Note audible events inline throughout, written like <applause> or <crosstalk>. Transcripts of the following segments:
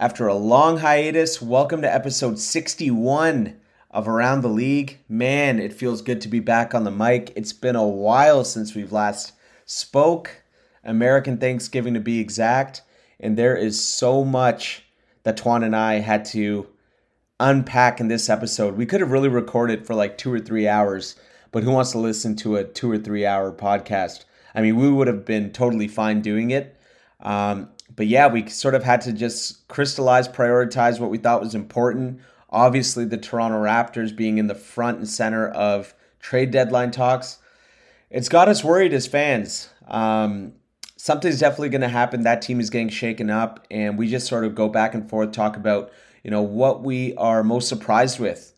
After a long hiatus, welcome to episode 61 of Around the League. Man, it feels good to be back on the mic. It's been a while since we've last spoke, American Thanksgiving to be exact, and there is so much that Twan and I had to unpack in this episode. We could have really recorded for like two or three hours, but who wants to listen to a two or three hour podcast? I mean, we would have been totally fine doing it. Um, but yeah, we sort of had to just crystallize, prioritize what we thought was important. Obviously, the Toronto Raptors being in the front and center of trade deadline talks. It's got us worried as fans. Um, something's definitely going to happen. That team is getting shaken up, and we just sort of go back and forth, talk about you know what we are most surprised with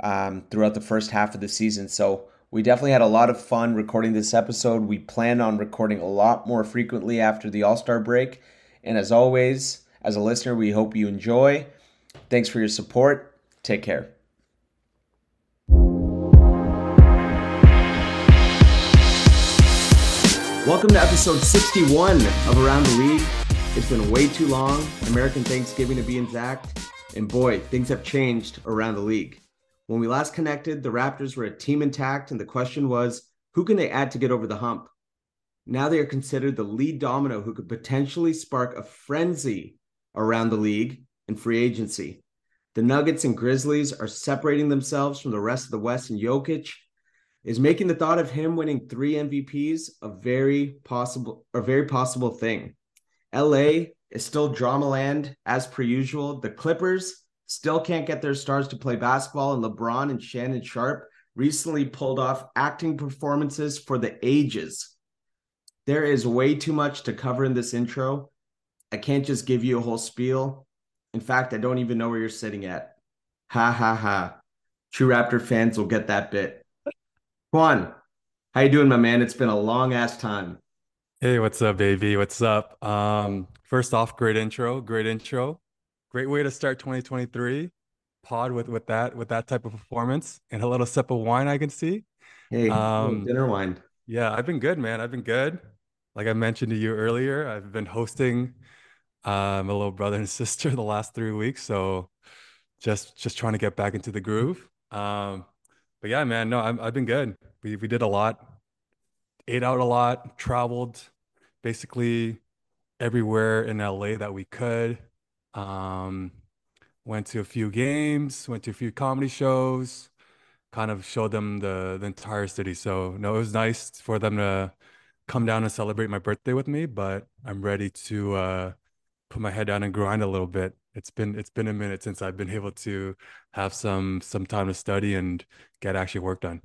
um, throughout the first half of the season. So we definitely had a lot of fun recording this episode. We plan on recording a lot more frequently after the All Star break. And as always, as a listener, we hope you enjoy. Thanks for your support. Take care. Welcome to episode 61 of Around the League. It's been way too long. American Thanksgiving to be exact. And boy, things have changed around the league. When we last connected, the Raptors were a team intact, and the question was who can they add to get over the hump? Now they are considered the lead domino who could potentially spark a frenzy around the league and free agency. The Nuggets and Grizzlies are separating themselves from the rest of the West, and Jokic is making the thought of him winning three MVPs a very possible, a very possible thing. LA is still drama land as per usual. The Clippers still can't get their stars to play basketball, and LeBron and Shannon Sharpe recently pulled off acting performances for the ages. There is way too much to cover in this intro. I can't just give you a whole spiel. In fact, I don't even know where you're sitting at. Ha ha ha. True Raptor fans will get that bit. Twan, how you doing, my man? It's been a long ass time. Hey, what's up, baby? What's up? Um, first off, great intro, great intro. Great way to start 2023 pod with with that with that type of performance and a little sip of wine I can see. Hey, um, dinner wine. Yeah, I've been good, man. I've been good. Like I mentioned to you earlier, I've been hosting um, a little brother and <laughs> sister the last three weeks, so just just trying to get back into the groove. Um, but yeah, man, no, i I've been good. We we did a lot, ate out a lot, traveled basically everywhere in LA that we could. Um, went to a few games, went to a few comedy shows, kind of showed them the the entire city. So no, it was nice for them to come down and celebrate my birthday with me, but I'm ready to uh, put my head down and grind a little bit. It's been it's been a minute since I've been able to have some some time to study and get actually work done.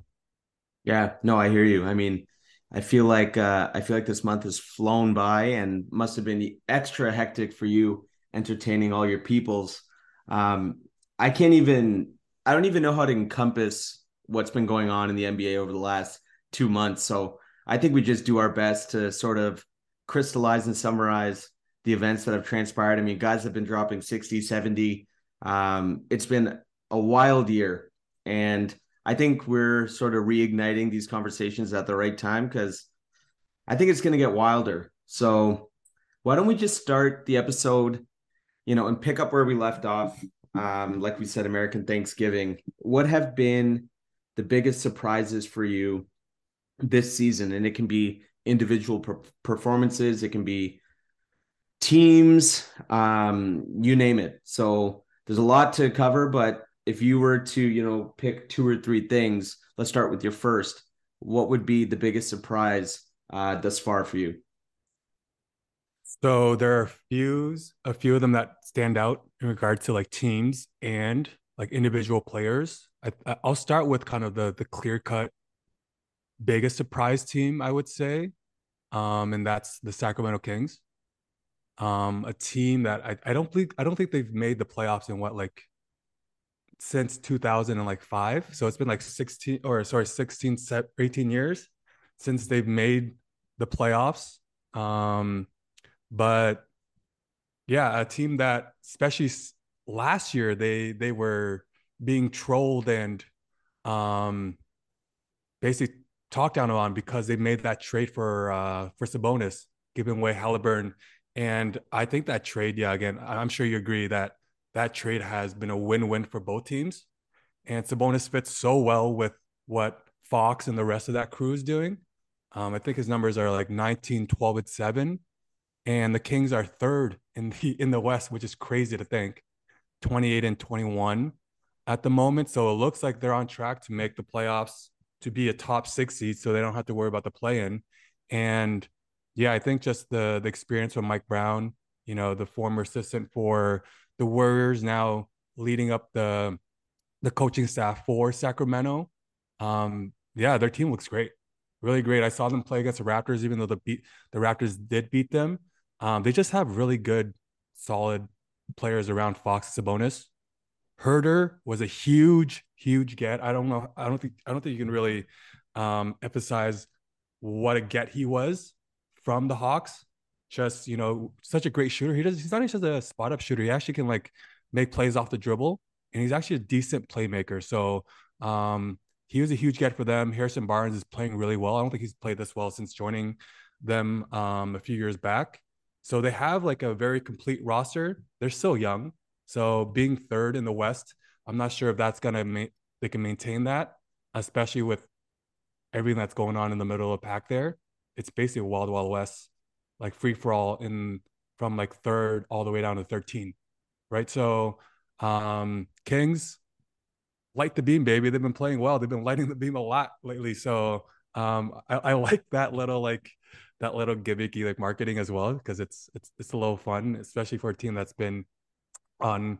Yeah, no, I hear you. I mean, I feel like uh, I feel like this month has flown by and must have been extra hectic for you entertaining all your peoples. Um, I can't even, I don't even know how to encompass what's been going on in the NBA over the last two months. So I think we just do our best to sort of crystallize and summarize the events that have transpired. I mean, guys have been dropping 60, 70. Um, it's been a wild year. And I think we're sort of reigniting these conversations at the right time because I think it's going to get wilder. So why don't we just start the episode you know, and pick up where we left off. Um, like we said, American Thanksgiving. What have been the biggest surprises for you this season? And it can be individual per- performances, it can be teams, um, you name it. So there's a lot to cover, but if you were to, you know, pick two or three things, let's start with your first. What would be the biggest surprise uh, thus far for you? So there are a few, a few of them that stand out in regard to like teams and like individual players. I, I'll start with kind of the the clear cut biggest surprise team I would say, um, and that's the Sacramento Kings. Um, a team that I, I don't think I don't think they've made the playoffs in what like since 2005 so it's been like 16 or sorry 16 18 years since they've made the playoffs um but yeah, a team that especially last year they they were being trolled and um basically talked down on because they made that trade for uh for Sabonis, giving away Halliburton And I think that trade, yeah, again, I'm sure you agree that that trade has been a win-win for both teams. And Sabonis fits so well with what Fox and the rest of that crew is doing. Um, I think his numbers are like 19, 12, and 7. And the Kings are third in the in the West, which is crazy to think. 28 and 21 at the moment. So it looks like they're on track to make the playoffs to be a top six seed, so they don't have to worry about the play in. And yeah, I think just the the experience with Mike Brown, you know, the former assistant for the Warriors, now leading up the the coaching staff for Sacramento. Um, yeah, their team looks great, really great. I saw them play against the Raptors, even though the beat the Raptors did beat them. Um, they just have really good, solid players around Fox Sabonis. Huerter was a huge, huge get. I don't know. I don't think. I don't think you can really um, emphasize what a get he was from the Hawks. Just you know, such a great shooter. He does. He's not just a spot up shooter. He actually can like make plays off the dribble, and he's actually a decent playmaker. So um, he was a huge get for them. Harrison Barnes is playing really well. I don't think he's played this well since joining them um, a few years back. So they have like a very complete roster. They're still young. So being third in the West, I'm not sure if that's gonna ma- they can maintain that, especially with everything that's going on in the middle of the pack there. It's basically wild wild west, like free for all in from like third all the way down to 13. Right. So um Kings light the beam, baby. They've been playing well. They've been lighting the beam a lot lately. So um I, I <laughs> like that little like that little gimmicky like marketing as well because it's it's it's a little fun, especially for a team that's been on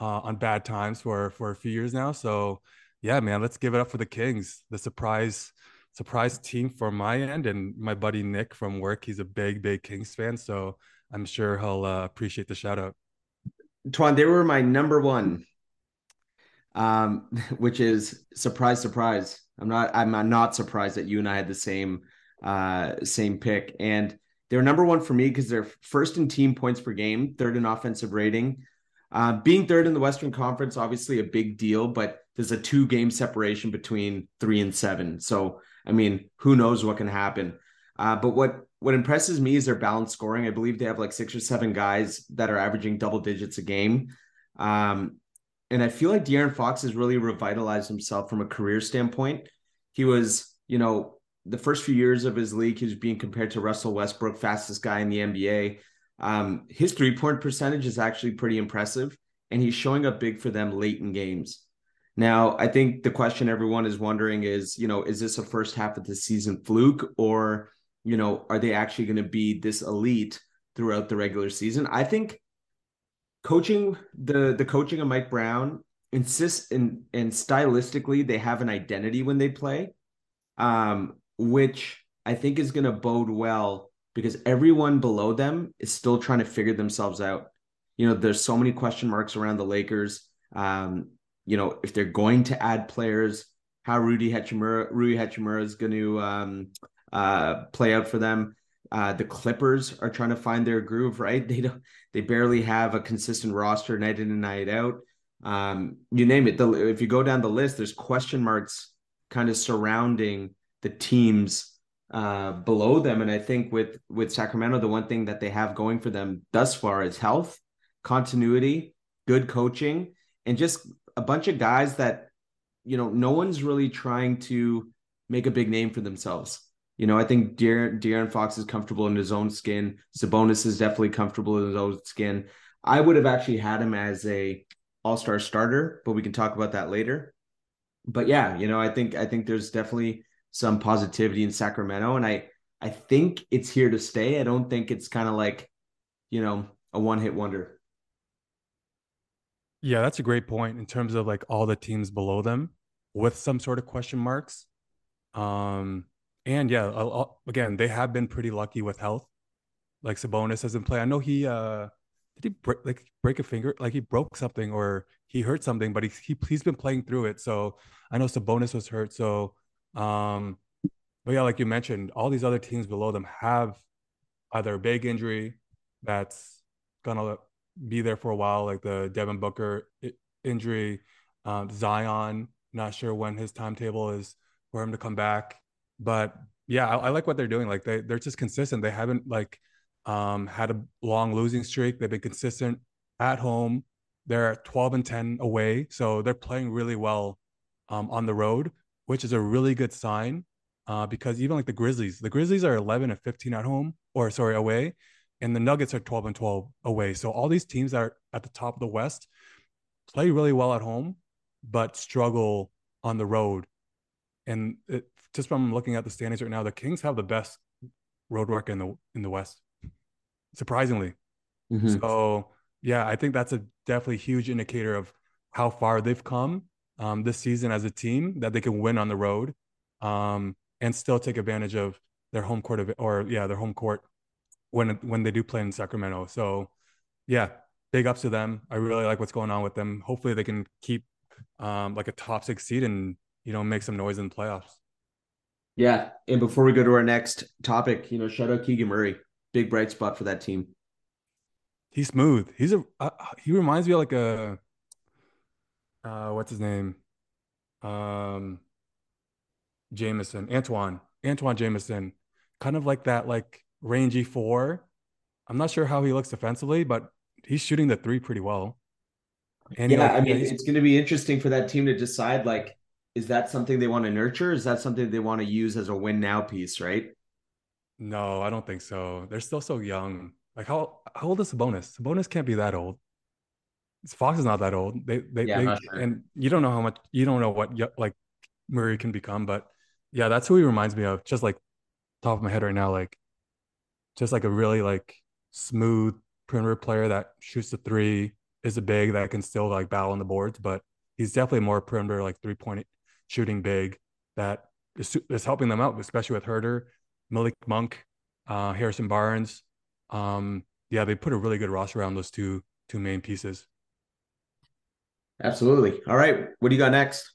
uh, on bad times for for a few years now. So yeah, man, let's give it up for the Kings, the surprise surprise team from my end, and my buddy Nick from work. He's a big big Kings fan, so I'm sure he'll uh, appreciate the shout out. Twan, they were my number one, um, <laughs> which is surprise, surprise. I'm not I'm not surprised that you and I had the same uh same pick and. They're number one for me because they're first in team points per game, third in offensive rating, uh, being third in the Western Conference, obviously a big deal, but there's a two game separation between three and seven. So, I mean, who knows what can happen? Uh, but what what impresses me is their balanced scoring. I believe they have like six or seven guys that are averaging double digits a game. Um, and I feel like De'Aaron Fox has really revitalized himself from a career standpoint. He was, you know, the first few years of his league, he was being compared to Russell Westbrook, fastest guy in the NBA. Um, his three point percentage is actually pretty impressive, and he's showing up big for them late in games. Now, I think the question everyone is wondering is, you know, is this a first half of the season fluke, or you know, are they actually going to be this elite throughout the regular season? I think coaching the the coaching of Mike Brown insists in and stylistically they have an identity when they play, um, which I think is going to bode well because everyone below them is still trying to figure themselves out. You know, there's so many question marks around the Lakers. Um, you know, if they're going to add players, how Rudy Hachimura, Rui Hachimura is going to um, uh, play out for them. Uh, the Clippers are trying to find their groove, right? <laughs> They don't, they barely have a consistent roster night in and night out. Um, you name it. The, if you go down the list, there's question marks kind of surrounding the teams uh, below them. And I think with with Sacramento, the one thing that they have going for them thus far is health, continuity, good coaching, and just a bunch of guys that you know no one's really trying to make a big name for themselves. You know, I think De'Aaron, De'Aaron Fox is comfortable in his own skin. Sabonis is definitely comfortable in his own skin. I would have actually had him as a all star starter, but we can talk about that later. But yeah, you know, I think I think there's definitely some positivity in Sacramento, and I I think it's here to stay. I don't think it's kind of like, you know, a one hit wonder. Yeah, that's a great point in terms of like all the teams below them with some sort of question marks. Um, and yeah, again, they have been pretty lucky with health. Like Sabonis doesn't play. I know he uh did he break like break a finger? Like he broke something or he hurt something, but he, he he's been playing through it. So I know Sabonis was hurt. So um, but yeah, like you mentioned, all these other teams below them have either a big injury that's gonna be there for a while, like the Devin Booker injury, um, Zion. Not sure when his timetable is for him to come back, but yeah, I, I like what they're doing. Like they they're just consistent. They haven't like um, had a long losing streak. They've been consistent at home. They're 12 and 10 away. So they're playing really well um, on the road, which is a really good sign. Uh, because even like the Grizzlies, the Grizzlies are 11 and 15 at home, or sorry, away, and the Nuggets are 12 and 12 away. So all these teams that are at the top of the West play really well at home, but struggle on the road. And it, just from looking at the standings right now, the Kings have the best road record in the in the West, surprisingly. Mm-hmm. So yeah, I think that's a definitely huge indicator of how far they've come um, this season as a team that they can win on the road um, and still take advantage of their home court of, or yeah their home court when when they do play in Sacramento. So yeah, big ups to them. I really like what's going on with them. Hopefully they can keep um, like a top six seed and you know make some noise in the playoffs. Yeah, and before we go to our next topic, you know, shout out Keegan Murray, big bright spot for that team. He's smooth. He's a uh, he reminds me of like a uh what's his name? Um Jameson, Antoine, Antawn Jamison, kind of like that like rangy four. I'm not sure how he looks defensively, but he's shooting the three pretty well. And yeah, I mean, it's going to be interesting for that team to decide like, is that something they want to nurture? Is that something they want to use as a win now piece? Right? No, I don't think so. They're still so young. Like how how old is Sabonis? Sabonis can't be that old. Fox is not that old. They they, yeah, they sure. and you don't know how much you don't know what like Murray can become, but yeah, that's who he reminds me of. Just like top of my head right now, like just like a really like smooth perimeter player that shoots the three, is a big that can still like battle on the boards, but he's definitely more perimeter like three point shooting big that is, is helping them out, especially with Huerter, Malik Monk, uh, Harrison Barnes. Um, yeah, they put a really good roster around those two two main pieces. Absolutely. All right, what do you got next?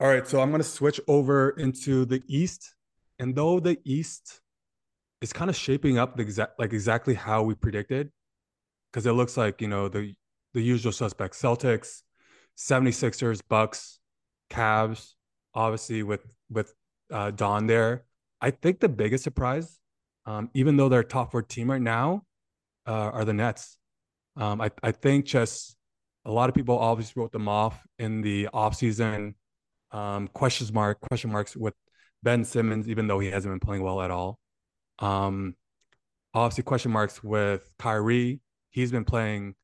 All right, so I'm going to switch over into the East, and though the East is kind of shaping up the exact like exactly how we predicted, because it looks like you know the the usual suspects: Celtics, 76ers, Bucks, Cavs, obviously with with uh, Don there. I think the biggest surprise, um, even though they're top four team right now, uh, are the Nets. Um, I I think just a lot of people obviously wrote them off in the offseason. Um, questions mark question marks with Ben Simmons, even though he hasn't been playing well at all. Um, obviously question marks with Kyrie. He's been playing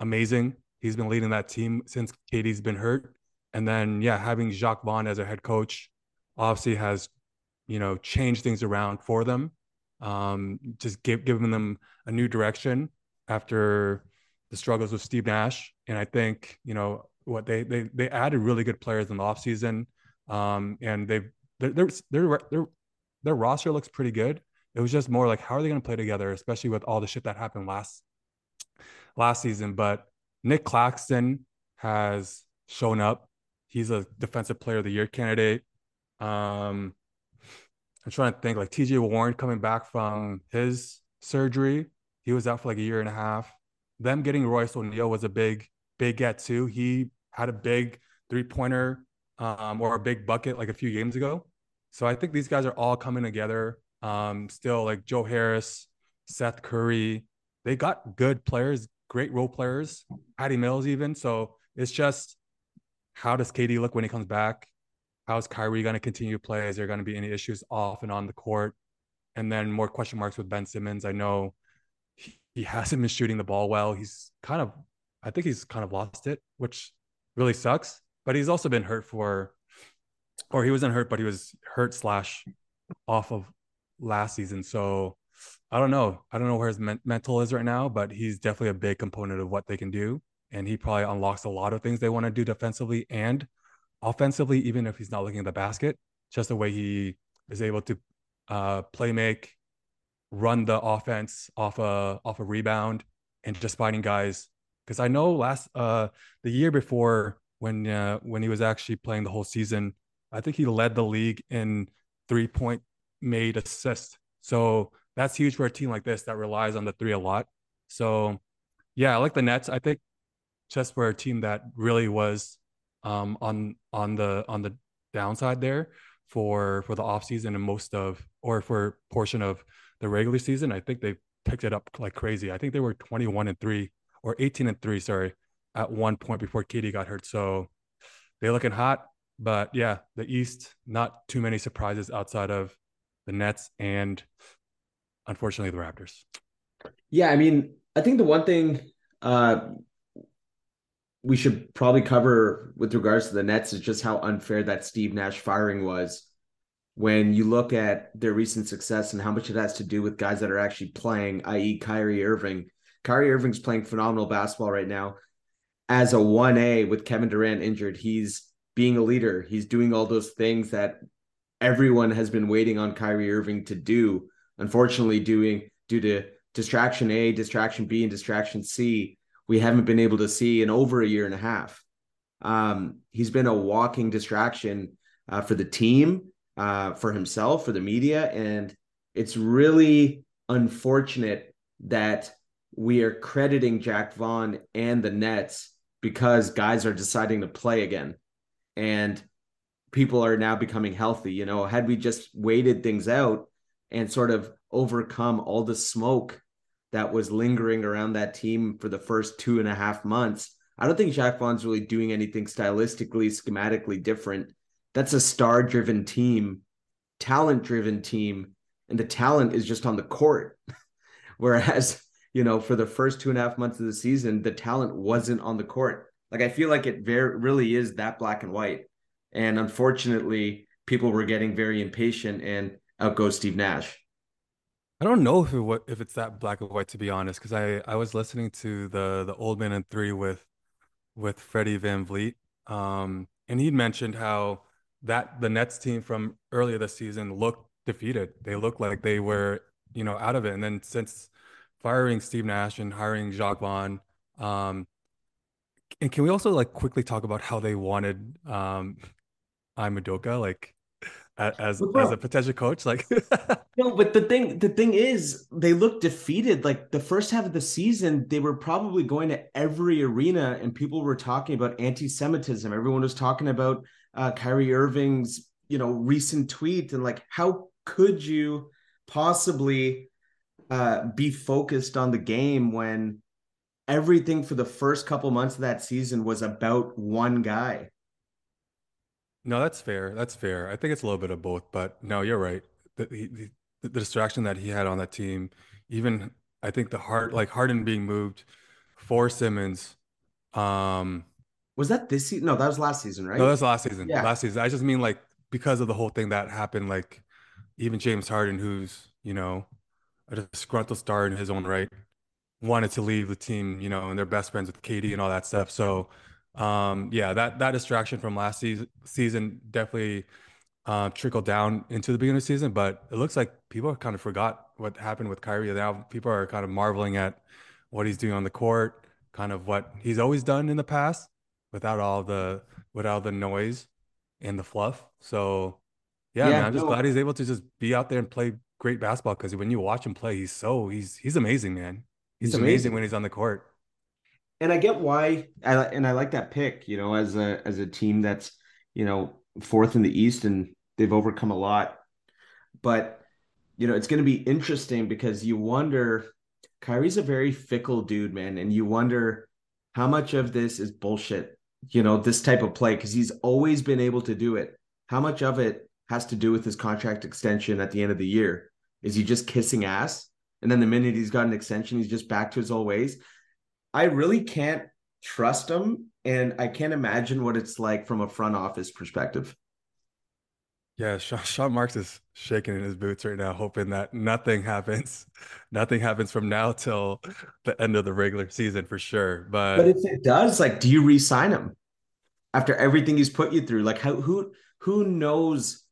amazing. He's been leading that team since KD's been hurt. And then yeah, having Jacque Vaughn as a head coach obviously has, you know, changed things around for them. Um, just give, giving them a new direction after the struggles with Steve Nash. And I think, you know, what they they they added really good players in the offseason. Um, and they've their their their their roster looks pretty good. It was just more like how are they going to play together, especially with all the shit that happened last last season. But Nic Claxton has shown up. He's a defensive player of the year candidate. Um, I'm trying to think like TJ Warren coming back from his surgery. He was out for like a year and a half. Them getting Royce O'Neale was a big, big get too. He had a big three pointer um, or a big bucket like a few games ago. So I think these guys are all coming together. Um, still like Joe Harris, Seth Curry, they got good players, great role players, Patty Mills even. So it's just how does KD look when he comes back? How's Kyrie going to continue to play? Is there going to be any issues off and on the court? And then more question marks with Ben Simmons. I know he, hasn't been shooting the ball well. He's kind of, I think he's kind of lost it, which really sucks. But he's also been hurt for, or he wasn't hurt, but he was hurt slash off of last season. So I don't know. I don't know where his men- mental is right now, but he's definitely a big component of what they can do. And he probably unlocks a lot of things they want to do defensively and offensively, even if he's not looking at the basket. Just the way he is able to uh, play make, run the offense off a off a rebound, and just finding guys. Because I know last uh, the year before when uh, when he was actually playing the whole season, I think he led the league in three point made assists. So that's huge for a team like this that relies on the three a lot. So, yeah, I like the Nets. I think just for a team that really was um, on on the on the downside there for for the offseason and most of or for portion of the regular season. I think they picked it up like crazy. I think they were 21 and 3 or 18 and 3, sorry, at one point before KD got hurt. So they're looking hot. But yeah, the East, not too many surprises outside of the Nets and unfortunately the Raptors. Yeah, I mean, I think the one thing uh, we should probably cover with regards to the Nets is just how unfair that Steve Nash firing was. When you look at their recent success and how much it has to do with guys that are actually playing, i.e., Kyrie Irving. Kyrie Irving's playing phenomenal basketball right now. As a 1A with Kevin Durant injured, he's being a leader. He's doing all those things that everyone has been waiting on Kyrie Irving to do. Unfortunately, doing due to distraction A, distraction B, and distraction C, we haven't been able to see in over a year and a half. Um, he's been a walking distraction uh, for the team, uh, for himself, for the media, and it's really unfortunate that we are crediting Jacque Vaughn and the Nets because guys are deciding to play again, and people are now becoming healthy. You know, had we just waited things out and sort of overcome all the smoke that was lingering around that team for the first two and a half months. I don't think Jacque Vaughn's really doing anything stylistically, schematically different. That's a star driven team, talent driven team, and the talent is just on the court. <laughs> Whereas, you know, for the first two and a half months of the season, the talent wasn't on the court. Like I feel like it very really is that black and white. And unfortunately, people were getting very impatient and out goes Steve Nash. I don't know if it, if it's that black and white to be honest, because I I was listening to the the Old Man and Three with with Freddie VanVleet, um, and he'd mentioned how that the Nets team from earlier this season looked defeated. They looked like they were you know out of it, and then since firing Steve Nash and hiring Jacque Vaughn, um, and can we also like quickly talk about how they wanted um, Ime Udoka like as as a potential coach? Like <laughs> no but the thing the thing is they looked defeated. Like the first half of the season they were probably going to every arena and people were talking about anti-semitism. Everyone was talking about uh, Kyrie Irving's you know recent tweet and like how could you possibly uh, be focused on the game when everything for the first couple months of that season was about one guy no, that's fair. That's fair. I think it's a little bit of both, but no, you're right. The, the, the distraction that he had on that team, even I think the heart, like Harden being moved for Simmons. Um, was that this season? No, that was last season, right? No, that's last season. Yeah. Last season. I just mean like because of the whole thing that happened, like even James Harden, who's, you know, a disgruntled star in his own right, wanted to leave the team, you know, and they're best friends with KD and all that stuff. So um, yeah, that that distraction from last season season definitely uh, trickled down into the beginning of the season. But it looks like people kind of forgot what happened with Kyrie. Now people are kind of marveling at what he's doing on the court, kind of what he's always done in the past, without all the without the noise and the fluff. So yeah, yeah man, I'm just no. glad he's able to just be out there and play great basketball because when you watch him play, he's so he's he's amazing, man. He's, he's amazing, amazing when he's on the court and I get why, I, and I like that pick. You know, as a as a team that's you know fourth in the East and they've overcome a lot, but you know it's going to be interesting because you wonder. Kyrie's a very fickle dude, man, and you wonder how much of this is bullshit. You know, this type of play because he's always been able to do it. How much of it has to do with his contract extension at the end of the year? Is he just kissing ass? And then the minute he's got an extension, he's just back to his old ways. I really can't trust him, and I can't imagine what it's like from a front office perspective. Yeah, Sean, Sean Marks is shaking in his boots right now, hoping that nothing happens. <laughs> Nothing happens from now till the end of the regular season for sure. But but if it does, like, do you re-sign him after everything he's put you through? Like, how who who knows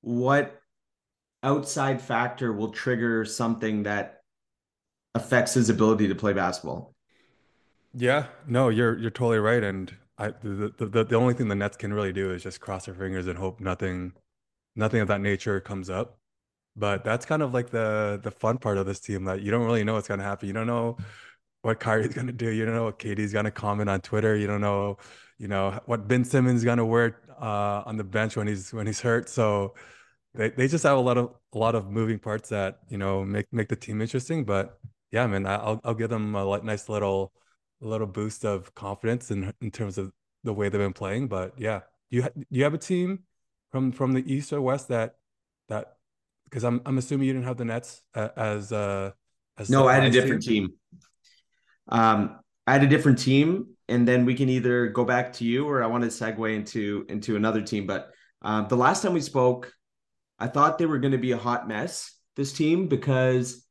what outside factor will trigger something that affects his ability to play basketball? Yeah, no, you're you're totally right. And I the, the the only thing the Nets can really do is just cross their fingers and hope nothing nothing of that nature comes up. But that's kind of like the the fun part of this team that you don't really know what's gonna happen. You don't know what Kyrie's gonna do. You don't know what KD's gonna comment on Twitter. You don't know, you know, what Ben Simmons gonna wear uh, on the bench when he's when he's hurt. So they, they just have a lot of a lot of moving parts that you know make make the team interesting. But yeah, man, I'll I'll give them a nice little little boost of confidence in in terms of the way they've been playing. But yeah, you ha- you have a team from from the east or west that that because I'm I'm assuming you didn't have the Nets as uh as no, I had a different team. team. Um, I had a different team, and then we can either go back to you or I want to segue into into another team. But um, the last time we spoke, I thought they were going to be a hot mess. This team because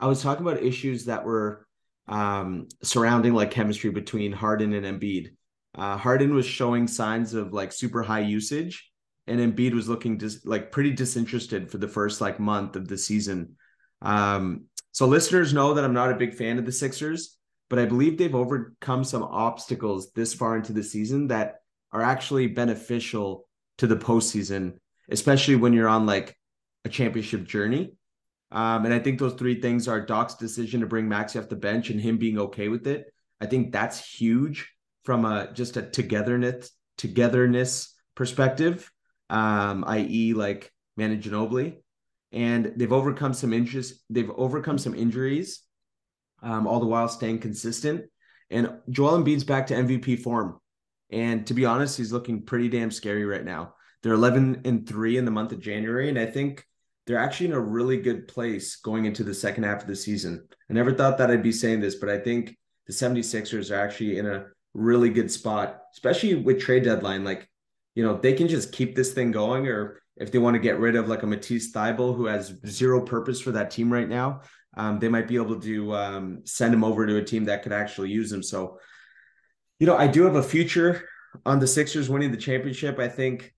I was talking about issues that were um, surrounding like chemistry between Harden and Embiid. Uh, Harden was showing signs of like super high usage, and Embiid was looking dis- like pretty disinterested for the first like month of the season. Um, so listeners know that I'm not a big fan of the Sixers, but I believe they've overcome some obstacles this far into the season that are actually beneficial to the postseason, especially when you're on like a championship journey. Um, and I think those three things are Doc's decision to bring Maxey off the bench and him being okay with it. I think that's huge from a just a togetherness togetherness perspective, um, i.e., like Manu Ginobili, and they've overcome some injuries. They've overcome some injuries, um, all the while staying consistent. And Joel Embiid's back to MVP form, and to be honest, he's looking pretty damn scary right now. They're 11 and three in the month of January, and I think they're actually in a really good place going into the second half of the season. I never thought that I'd be saying this, but I think the 76ers are actually in a really good spot, especially with trade deadline. Like, you know, they can just keep this thing going, or if they want to get rid of like a Matisse Thybulle who has zero purpose for that team right now, um, they might be able to um, send him over to a team that could actually use him. So, you know, I do have a future on the Sixers winning the championship. I think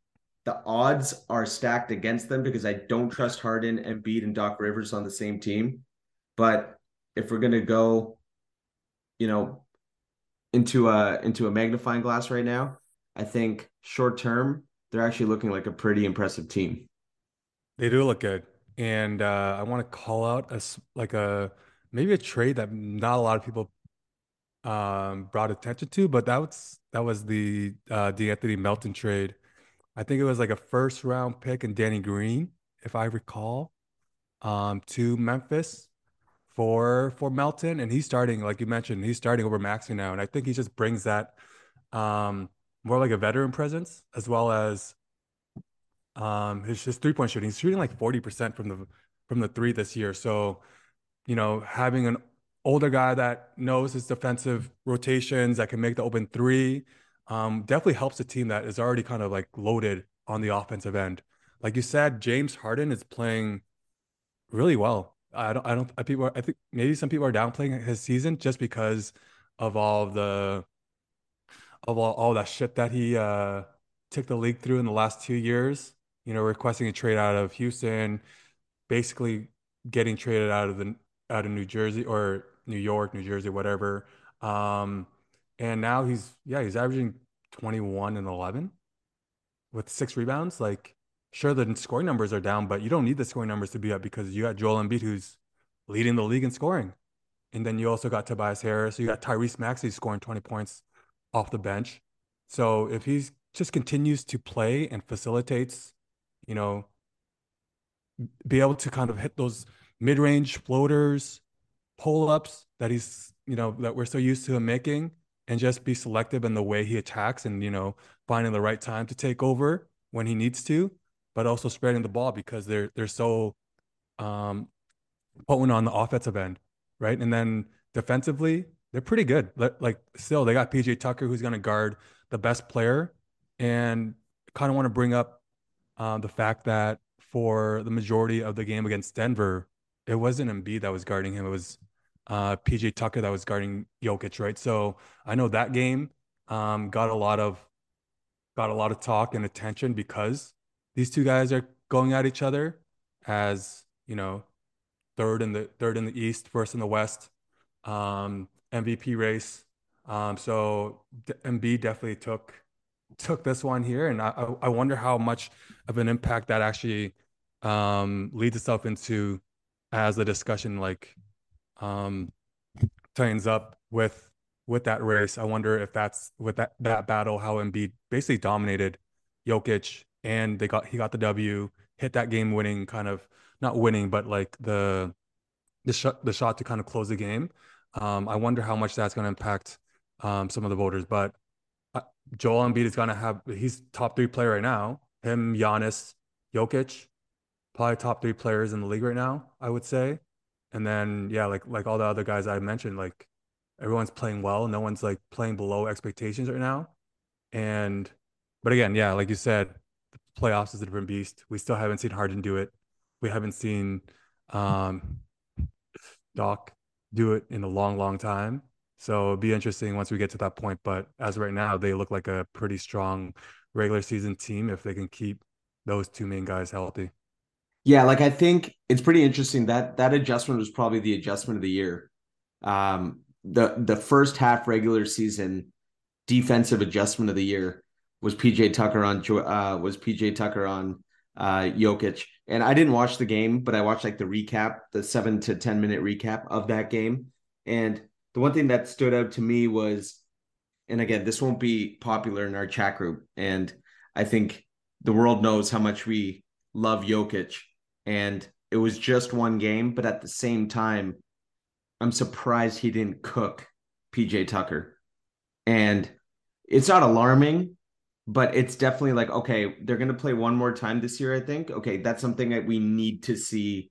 the odds are stacked against them because I don't trust Harden, and Embiid, and Doc Rivers on the same team. But if we're gonna go, you know, into a into a magnifying glass right now, I think short term they're actually looking like a pretty impressive team. They do look good, and uh, I want to call out a like a maybe a trade that not a lot of people um, brought attention to, but that was that was the uh, De'Anthony Melton trade. I think it was like a first round pick and Danny Green, if I recall, um, to Memphis for for Melton, and he's starting, like you mentioned, he's starting over Maxey now, and I think he just brings that um, more like a veteran presence as well as um, his his three point shooting. He's shooting like forty percent from the from the three this year, so you know having an older guy that knows his defensive rotations that can make the open three um, definitely helps a team that is already kind of like loaded on the offensive end. Like you said, James Harden is playing really well. I don't, I don't, I people, I think maybe some people are downplaying his season just because of all the, of all, all that shit that he uh, took the league through in the last two years. You know, requesting a trade out of Houston, basically getting traded out of the out of New Jersey or New York, New Jersey, whatever. Um, and now he's yeah, he's averaging 21 and 11 with six rebounds. Like, sure, the scoring numbers are down, but you don't need the scoring numbers to be up because you got Joel Embiid who's leading the league in scoring. And then you also got Tobias Harris. You got Tyrese Maxey scoring 20 points off the bench. So if he just continues to play and facilitates, you know, be able to kind of hit those mid-range floaters, pull-ups that he's, you know, that we're so used to him making, and just be selective in the way he attacks and you know finding the right time to take over when he needs to but also spreading the ball because they're they're so um potent on the offensive end right and then defensively they're pretty good. Like still they got PJ Tucker who's going to guard the best player. And kind of want to bring up uh, the fact that for the majority of the game against Denver it wasn't Embiid that was guarding him. It was uh, PJ Tucker that was guarding Jokic, right? So I know that game um, got a lot of got a lot of talk and attention because these two guys are going at each other as you know third in the third in the East, first in the West, um, MVP race. Um, so Embiid definitely took took this one here, and I I wonder how much of an impact that actually um, leads itself into as the discussion like um, tightens up with with that race. I wonder if that's with that that battle how Embiid basically dominated Jokic and they got he got the W. hit that game winning kind of not winning, but like the the shot the shot to kind of close the game. Um, I wonder how much that's going to impact um, some of the voters. But uh, Joel Embiid is going to have he's top three player right now. Him, Giannis, Jokic, probably top three players in the league right now. I would say. And then yeah, like like all the other guys I mentioned, like everyone's playing well. No one's like playing below expectations right now. And but again, yeah, like you said, the playoffs is a different beast. We still haven't seen Harden do it. We haven't seen um Doc do it in a long, long time. So it'd be interesting once we get to that point. But as right now, they look like a pretty strong regular season team if they can keep those two main guys healthy. Yeah, like I think it's pretty interesting that that adjustment was probably the adjustment of the year. Um, the the first half regular season defensive adjustment of the year was PJ Tucker on uh, was PJ Tucker on uh, Jokic, and I didn't watch the game, but I watched like the recap, the seven to ten minute recap of that game, and the one thing that stood out to me was, and again, this won't be popular in our chat group, and I think the world knows how much we love Jokic and it was just one game, but at the same time, I'm surprised he didn't cook PJ Tucker. And it's not alarming, but it's definitely like, okay, they're going to play one more time this year, I think. Okay, that's something that we need to see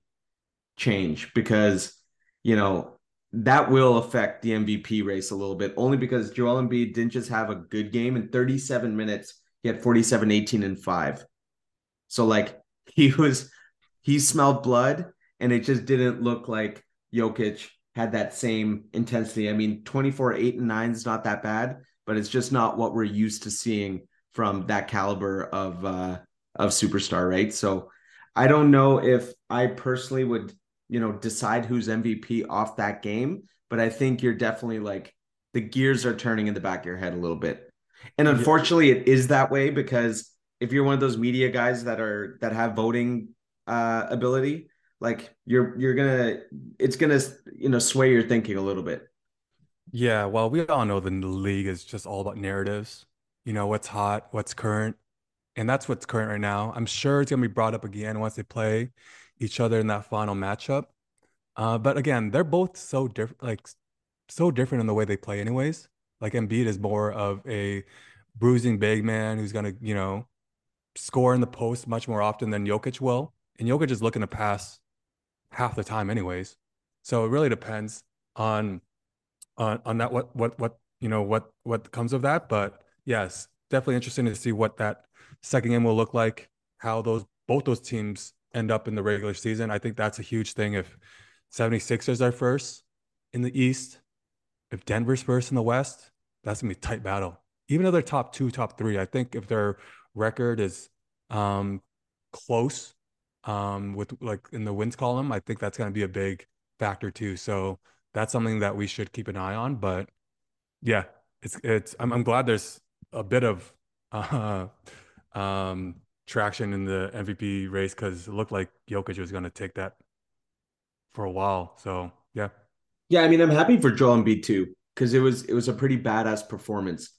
change because, you know, that will affect the MVP race a little bit, only because Joel Embiid didn't just have a good game in 37 minutes. He had 47, 18, and 5. So, like, <laughs> he was he smelled blood, and it just didn't look like Jokic had that same intensity. I mean, 24, 8, and 9 is not that bad, but it's just not what we're used to seeing from that caliber of uh of superstar, right? So I don't know if I personally would, you know, decide who's MVP off that game, but I think you're definitely like the gears are turning in the back of your head a little bit. And unfortunately, it is that way because if you're one of those media guys that are that have voting uh, ability, like you're you're gonna it's gonna you know sway your thinking a little bit. Yeah, well, we all know the league is just all about narratives. You know what's hot, what's current, and that's what's current right now. I'm sure it's gonna be brought up again once they play each other in that final matchup. Uh, but again, they're both so different, like so different in the way they play, anyways. Like Embiid is more of a bruising big man who's gonna, you know, score in the post much more often than Jokic will and Jokic is looking to pass half the time anyways. So it really depends on on on that what what what you know what what comes of that. But yes, definitely interesting to see what that second game will look like, how those both those teams end up in the regular season. I think that's a huge thing if 76ers are first in the East, if Denver's first in the West, that's gonna be a tight battle. Even though they're top two, top three, I think if their record is um, close um, with like in the wins column. I think that's going to be a big factor too. So that's something that we should keep an eye on. But yeah, it's it's. I'm, I'm glad there's a bit of <laughs> uh, um, traction in the MVP race because it looked like Jokic was going to take that for a while. So yeah, yeah. I mean, I'm happy for Joel Embiid too because it was it was a pretty badass performance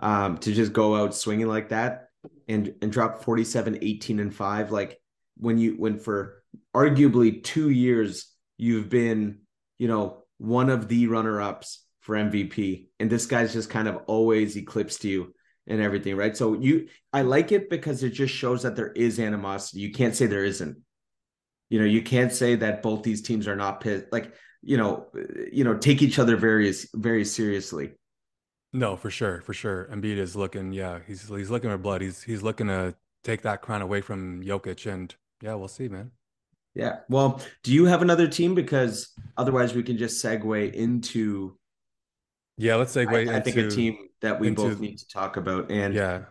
um, to just go out swinging like that and and drop 47, 18, and five like when you when for arguably two years you've been you know one of the runner ups for MVP and this guy's just kind of always eclipsed you and everything right so you I like it because it just shows that there is animosity you can't say there isn't you know you can't say that both these teams are not pissed like you know you know take each other very very seriously no for sure for sure Embiid is looking yeah he's he's looking for blood he's he's looking to take that crown away from Jokic and yeah, we'll see, man. Yeah. Well, do you have another team? Because otherwise, we can just segue into. Yeah, let's segue. I, into, I think a team that we into, both need to talk about, and yeah,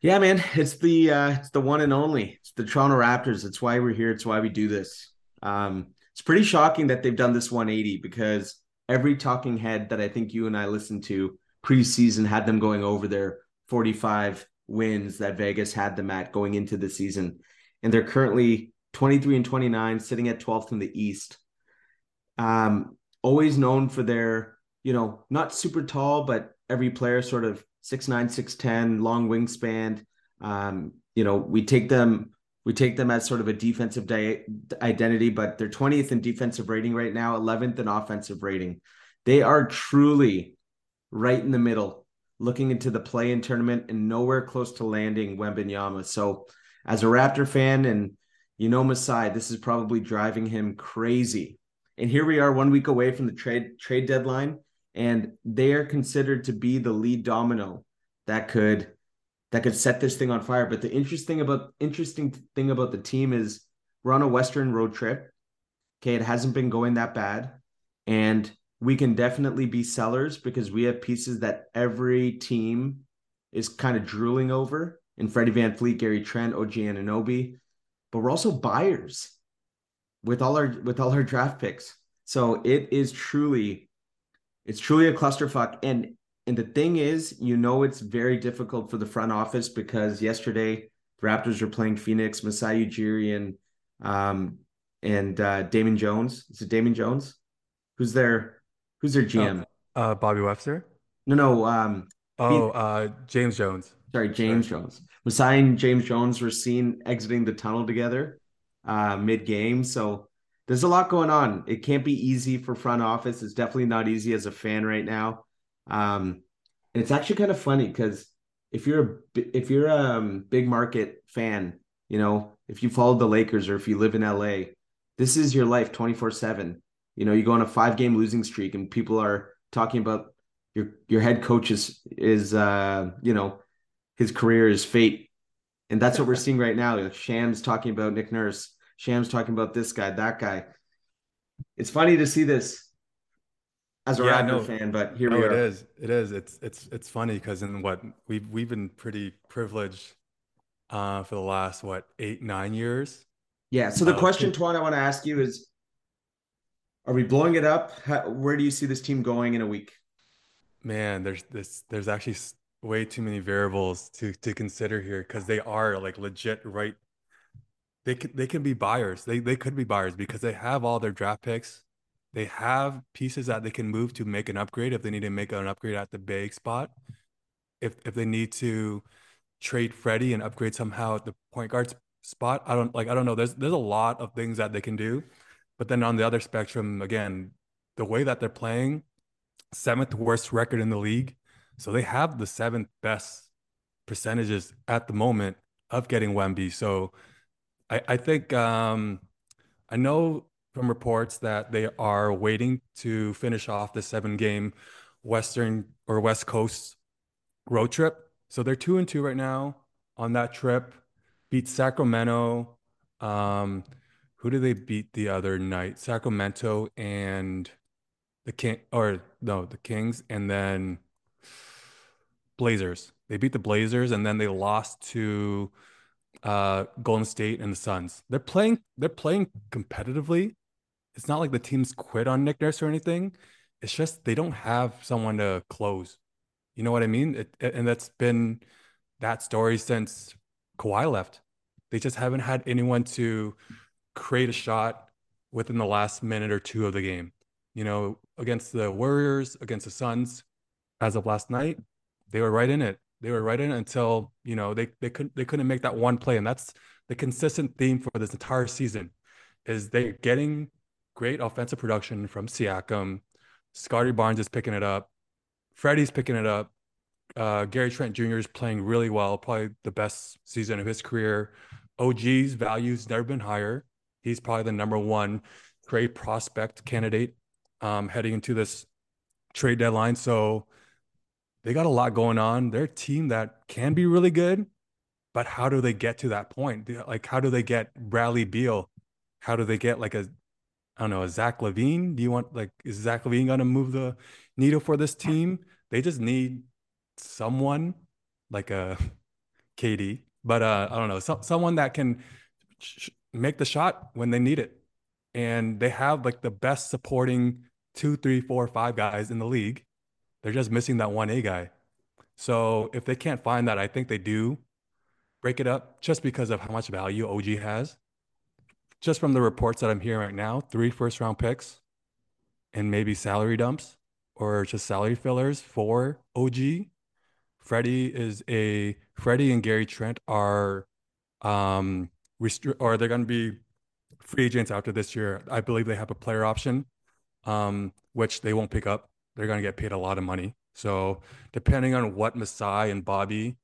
yeah, man, it's the uh, it's the one and only. It's the Toronto Raptors. It's why we're here. It's why we do this. Um, it's pretty shocking that they've done this 180 because every talking head that I think you and I listened to preseason had them going over their 45 wins that Vegas had them at going into the season and they're currently 23 and 29, sitting at 12th in the East. Um, always known for their, you know, not super tall, but every player sort of 6'9, 6'10, long wingspan. Um, you know, we take them, we take them as sort of a defensive di- identity, but they're 20th in defensive rating right now, 11th in offensive rating. They are truly right in the middle, looking into the play-in tournament and nowhere close to landing Wembanyama. So, as a Raptor fan, and you know Masai, this is probably driving him crazy. And here we are, one week away from the trade trade deadline, and they are considered to be the lead domino that could that could set this thing on fire. But the interesting about interesting thing about the team is we're on a Western road trip. Okay, it hasn't been going that bad, and we can definitely be sellers because we have pieces that every team is kind of drooling over in Freddie VanVleet, Gary Trent, OG Anunoby. But we're also buyers with all our with all our draft picks. So it is truly, it's truly a clusterfuck. And and the thing is, you know, it's very difficult for the front office because yesterday the Raptors were playing Phoenix, Masai Ujiri and um, and uh, Damon Jones. Is it Damon Jones? Who's their Who's their GM? Uh, uh, Bobby Webster. No, no. Um, oh, uh, James Jones. Sorry, James sorry. Jones. Masai and James Jones were seen exiting the tunnel together uh, mid game. So there's a lot going on. It can't be easy for front office. It's definitely not easy as a fan right now. Um, and it's actually kind of funny because if you're a if you're a um, big market fan, you know, if you follow the Lakers or if you live in LA, this is your life 24 seven. You know, you go on a five game losing streak and people are talking about your your head coach is is uh, you know, his career is fate. And that's what we're seeing right now. Shams talking about Nick Nurse, Shams talking about this guy, that guy. It's funny to see this as a yeah, Raptor no, fan, but here no, we are. It is. It is. It's it's it's funny because in what we've we've been pretty privileged uh, for the last what eight nine years. Yeah. So the uh, question, Twan, I want to ask you is: Are we blowing it up? How, where do you see this team going in a week? Man, there's this. There's actually way too many variables to to consider here because they are like legit right. They could they can be buyers. They they could be buyers because they have all their draft picks they have pieces that they can move to make an upgrade if they need to make an upgrade at the big spot. If if they need to trade Freddie and upgrade somehow at the point guard spot, I don't like I don't know. There's there's a lot of things that they can do. But then on the other spectrum, again, the way that they're playing, seventh worst record in the league. So they have the seventh best percentages at the moment of getting Wemby. So I, I think um, I know from reports that they are waiting to finish off the seven game Western or West Coast road trip. So they're two and two right now on that trip. Beat Sacramento. Um, who did they beat the other night? Sacramento and the King, or no, the Kings, and then Blazers. They beat the Blazers, and then they lost to uh, Golden State and the Suns. They're playing. They're playing competitively, it's not like the team's quit on Nick Nurse or anything. It's just they don't have someone to close. You know what I mean? It, and that's been that story since Kawhi left. They just haven't had anyone to create a shot within the last minute or two of the game. You know, against the Warriors, against the Suns, as of last night, they were right in it. They were right in until you know they they couldn't they couldn't make that one play, and that's the consistent theme for this entire season. Is they're getting great offensive production from Siakam. Scottie Barnes is picking it up. Freddie's picking it up. Uh, Gary Trent Jr. is playing really well, probably the best season of his career. OG's value's never been higher. He's probably the number one trade prospect candidate um, heading into this trade deadline. So they got a lot going on. They're a team that can be really good, but how do they get to that point? Like, how do they get Bradley Beal? How do they get like a I don't know, a Zach LaVine? Do you want like is Zach LaVine going to move the needle for this team? They just need someone like <laughs> a KD, but uh, I don't know, so, someone that can sh- make the shot when they need it. And they have like the best supporting two, three, four, five guys in the league. They're just missing that one A guy. So if they can't find that, I think they do break it up just because of how much value OG has just from the reports that I'm hearing right now, three first round picks and maybe salary dumps or just salary fillers for OG. Freddie is a Freddie and Gary Trent are um restri- or they're going to be free agents after this year. I believe they have a player option, um, which they won't pick up. They're going to get paid a lot of money. So depending on what Masai and Bobby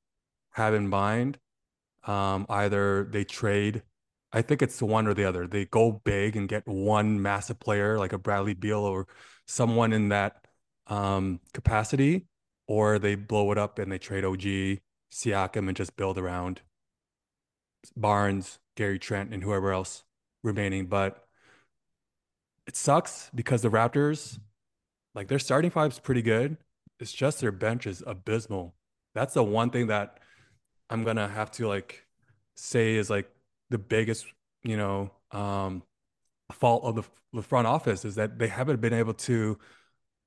have in mind, um, either they trade. I think it's one or the other. They go big and get one massive player like a Bradley Beal or someone in that um, capacity, or they blow it up and they trade OG, Siakam, and just build around Barnes, Gary Trent, and whoever else remaining. But it sucks because the Raptors, like their starting five is pretty good. It's just their bench is abysmal. That's the one thing that I'm gonna have to like say is like the biggest, you know, um, fault of the, the front office is that they haven't been able to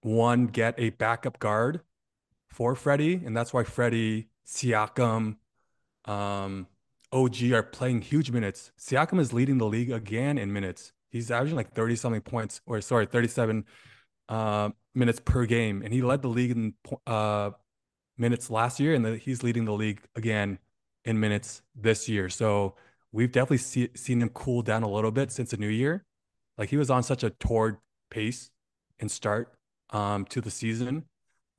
one get a backup guard for Freddie, and that's why Freddie, Siakam, um, OG are playing huge minutes. Siakam is leading the league again in minutes. He's averaging like 30 something points, or sorry, 37 uh, minutes per game. And he led the league in uh, minutes last year, and the, he's leading the league again in minutes this year. So we've definitely see, seen him cool down a little bit since the new year. Like he was on such a torrid pace and start um, to the season.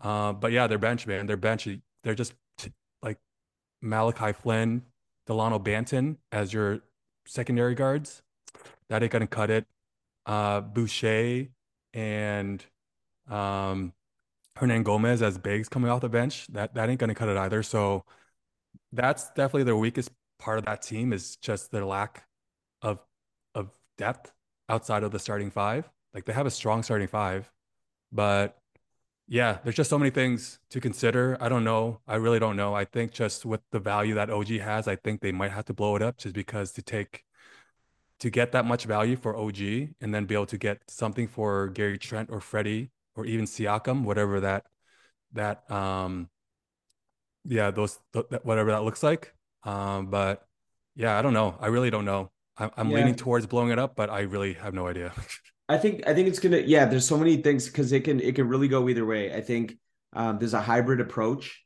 Uh, but yeah, their bench, man, their bench, they're just t- like Malachi Flynn, Delano Banton as your secondary guards. That ain't gonna cut it. Uh, Boucher and um, Hernangomez as bigs coming off the bench. That that ain't gonna cut it either. So that's definitely their weakest part of that team is just their lack of of depth outside of the starting five. Like they have a strong starting five, but yeah, there's just so many things to consider. I don't know. I really don't know. I think just with the value that OG has, I think they might have to blow it up just because to take to get that much value for OG and then be able to get something for Gary Trent or Freddie or even Siakam, whatever that that um yeah, those th- whatever that looks like. Um, but yeah, I don't know. I really don't know. I'm, I'm yeah. leaning towards blowing it up, but I really have no idea. <laughs> I think I think it's gonna yeah. There's so many things because it can it can really go either way. I think um, there's a hybrid approach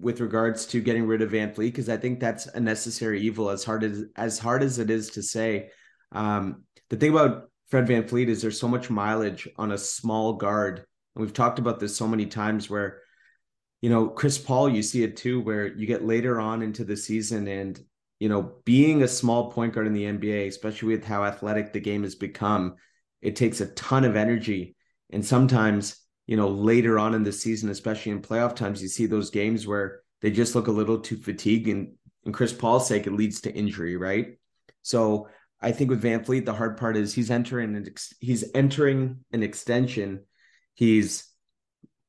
with regards to getting rid of VanVleet because I think that's a necessary evil as hard as as hard as it is to say. Um, the thing about Fred VanVleet is there's so much mileage on a small guard, and we've talked about this so many times where you know Chris Paul you see it too where you get later on into the season and you know being a small point guard in the NBA especially with how athletic the game has become it takes a ton of energy. And sometimes, you know, later on in the season, especially in playoff times, you see those games where they just look a little too fatigued. And, and Chris Paul's sake, it leads to injury, right? So I think with VanVleet, the hard part is he's entering an ex- he's entering an extension. He's,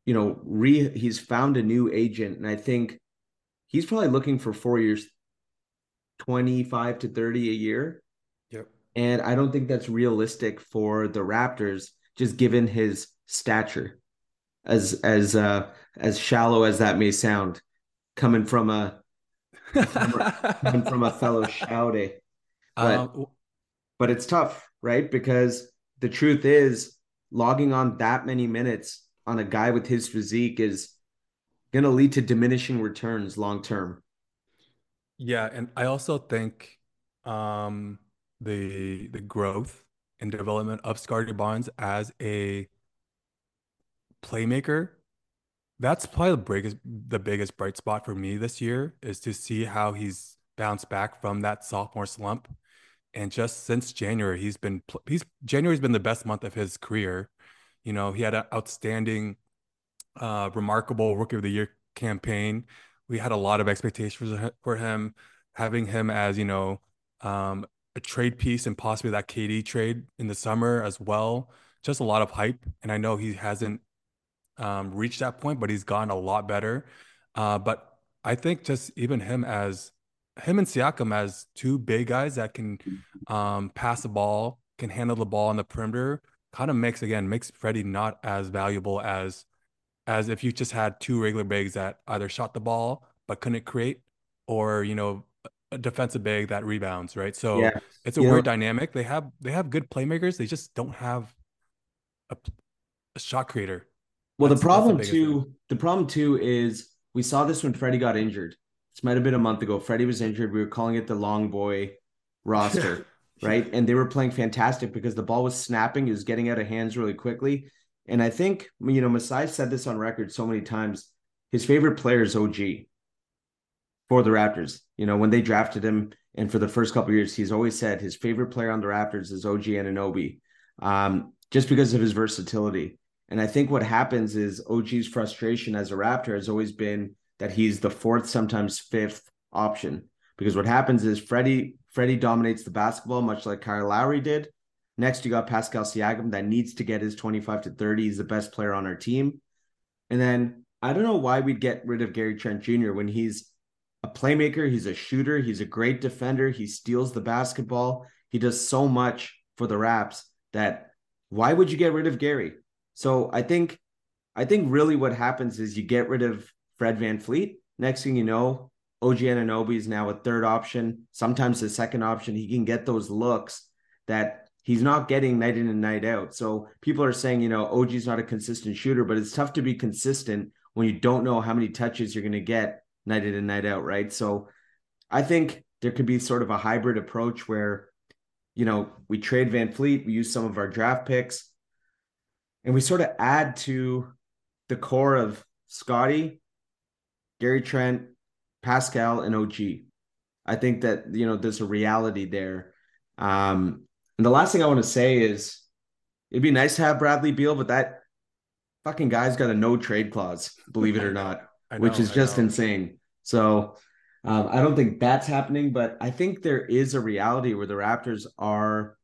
you know, re he's found a new agent, and I think he's probably looking for four years, twenty five to thirty a year. Yep. And I don't think that's realistic for the Raptors, just given his stature, as as uh, as shallow as that may sound, coming from a <laughs> coming from a fellow Shouty. But, um, but it's tough, right? Because the truth is, logging on that many minutes on a guy with his physique is going to lead to diminishing returns long term. Yeah, and I also think um the the growth and development of Scottie Barnes as a playmaker. That's probably the biggest the biggest bright spot for me this year is to see how he's bounced back from that sophomore slump. And just since January, he's been he's January's been the best month of his career. You know, he had an outstanding, uh, remarkable rookie of the year campaign. We had a lot of expectations for him, having him as you know um, a trade piece and possibly that KD trade in the summer as well. Just a lot of hype, and I know he hasn't um, reached that point, but he's gotten a lot better. Uh, but I think just even him as him and Siakam as two big guys that can um, pass the ball, can handle the ball on the perimeter, kind of makes again makes Freddie not as valuable as as if you just had two regular bigs that either shot the ball but couldn't create, or you know a defensive big that rebounds, right? So yeah. it's a you weird know, dynamic. They have they have good playmakers. They just don't have a, a shot creator. Well, that's, the problem the too, thing. the problem too is we saw this when Freddie got injured. This might have been a month ago. Freddie was injured. We were calling it the long boy roster, <laughs> right? And they were playing fantastic because the ball was snapping, it was getting out of hands really quickly. And I think, you know, Masai said this on record so many times. His favorite player is OG for the Raptors. You know, when they drafted him, and for the first couple years, he's always said his favorite player on the Raptors is OG Anunoby, um, just because of his versatility. And I think what happens is OG's frustration as a Raptor has always been that he's the fourth, sometimes fifth option. Because what happens is Freddie Freddie dominates the basketball, much like Kyle Lowry did. Next, you got Pascal Siakam that needs to get his 25 to 30. He's the best player on our team. And then I don't know why we'd get rid of Gary Trent Jr. when he's a playmaker, he's a shooter, he's a great defender, he steals the basketball, he does so much for the Raps that why would you get rid of Gary? So I think I think really what happens is you get rid of Fred VanVleet. Next thing you know, OG Anunoby is now a third option, sometimes the second option. He can get those looks that he's not getting night in and night out. So people are saying, you know, OG's not a consistent shooter, but it's tough to be consistent when you don't know how many touches you're going to get night in and night out, right? So I think there could be sort of a hybrid approach where, you know, we trade VanVleet, we use some of our draft picks, and we sort of add to the core of Scottie, Gary Trent, Pascal, and OG. I think that, you know, there's a reality there. Um, and the last thing I want to say is it'd be nice to have Bradley Beal, but that fucking guy's got a no trade clause, believe it or not, <laughs> know, which is just insane. So um, I don't think that's happening, but I think there is a reality where the Raptors are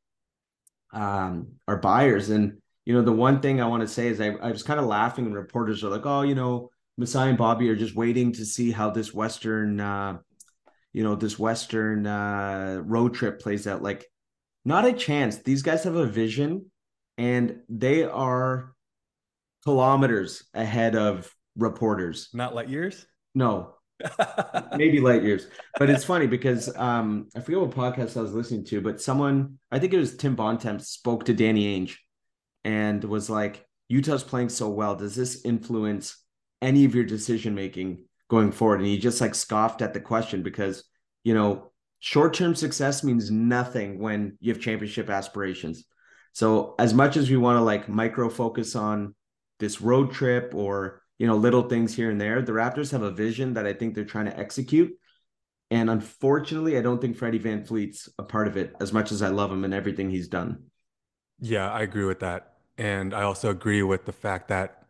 um, are buyers. And you know, the one thing I want to say is I, I was kind of laughing when reporters are like, "Oh, you know, Masai and Bobby are just waiting to see how this Western, uh, you know, this Western uh, road trip plays out." Like, not a chance. These guys have a vision, and they are kilometers ahead of reporters. Not light years. No, <laughs> maybe light years. But it's funny because um, I forget what podcast I was listening to, but someone, I think it was Tim Bontemps, spoke to Danny Ainge and was like, Utah's playing so well. Does this influence any of your decision making going forward? And he just like scoffed at the question because, you know, short term success means nothing when you have championship aspirations. So, as much as we want to like micro focus on this road trip or you know, little things here and there. The Raptors have a vision that I think they're trying to execute. And unfortunately, I don't think Freddie VanVleet's a part of it as much as I love him and everything he's done. Yeah, I agree with that. And I also agree with the fact that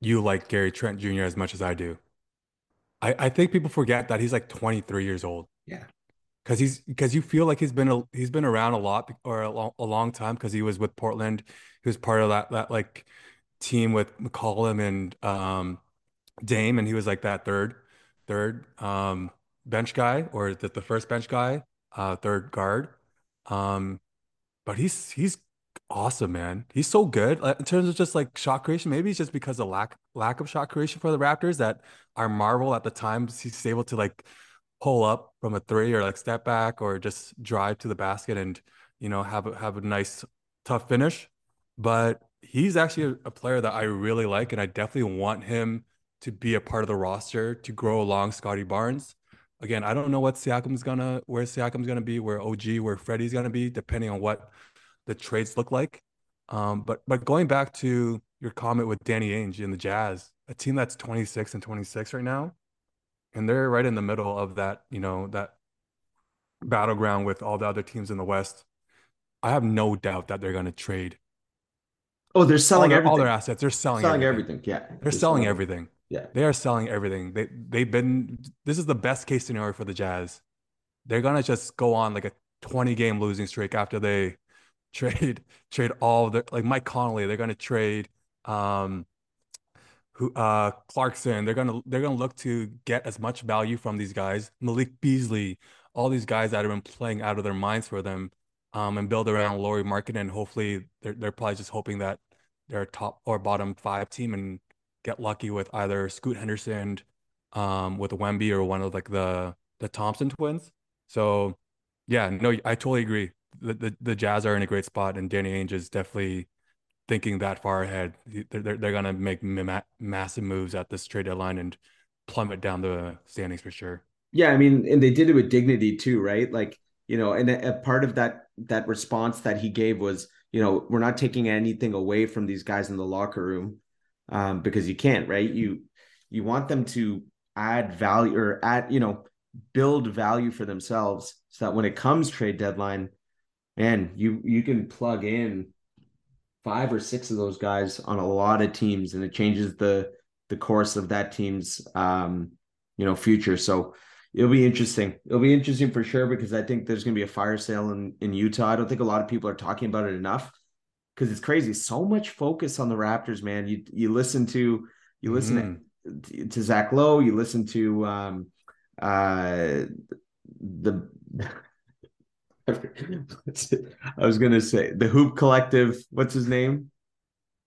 you like Gary Trent Jr. as much as I do. I, I think people forget that he's like 23 years old. Yeah. Cause he's because you feel like he's been a, he's been around a lot or a long, a long time because he was with Portland. He was part of that that like team with McCollum and um, Dame, and he was like that third, third um, bench guy, or the, the first bench guy, uh, third guard. Um, but he's he's awesome, man. He's so good uh, in terms of just like shot creation. Maybe it's just because of lack lack of shot creation for the Raptors that are marvel at the times he's able to like pull up from a three or like step back or just drive to the basket and you know have a, have a nice tough finish. But he's actually a, player that I really like, and I definitely want him to be a part of the roster to grow along Scottie Barnes. Again, I don't know what Siakam's gonna where Siakam's gonna be, where OG, where Freddie's gonna be, depending on what the trades look like. Um, but but going back to your comment with Danny Ainge in the Jazz, a team that's 26 and 26 right now, and they're right in the middle of that, you know, that battleground with all the other teams in the West. I have no doubt that they're going to trade Oh, they're selling all their, all their assets. They're selling, selling everything. everything. Yeah, they're, they're selling, selling everything. Yeah, they are selling everything. They they've been. This is the best case scenario for the Jazz. They're gonna just go on like a 20 game losing streak after they trade <laughs> trade all their like Mike Conley. They're gonna trade um who uh Clarkson. They're gonna they're gonna look to get as much value from these guys. Malik Beasley, all these guys that have been playing out of their minds for them um, and build around Lauri Market. And hopefully, they're they're probably just hoping that they're a top or bottom five team and get lucky with either Scoot Henderson, um, with Wemby or one of like the the Thompson twins. So, yeah, no, I totally agree. The, the, the Jazz are in a great spot, and Danny Ainge is definitely thinking that far ahead. They're they're, they're gonna make ma- massive moves at this trade deadline and plummet down the standings for sure. Yeah, I mean, and they did it with dignity too, right? Like you know, and a, a part of that that response that he gave was, you know, we're not taking anything away from these guys in the locker room um, because you can't, right? You you want them to add value or add, you know, build value for themselves so that when it comes trade deadline, man, you you can plug in five or six of those guys on a lot of teams and it changes the the course of that team's um you know future. So it'll be interesting. It'll be interesting for sure because I think there's going to be a fire sale in in Utah. I don't think a lot of people are talking about it enough because it's crazy. So much focus on the Raptors, man. You you listen to you listen mm. to, to Zach Lowe, you listen to um uh the <laughs> I was gonna say the Hoop Collective. What's his name?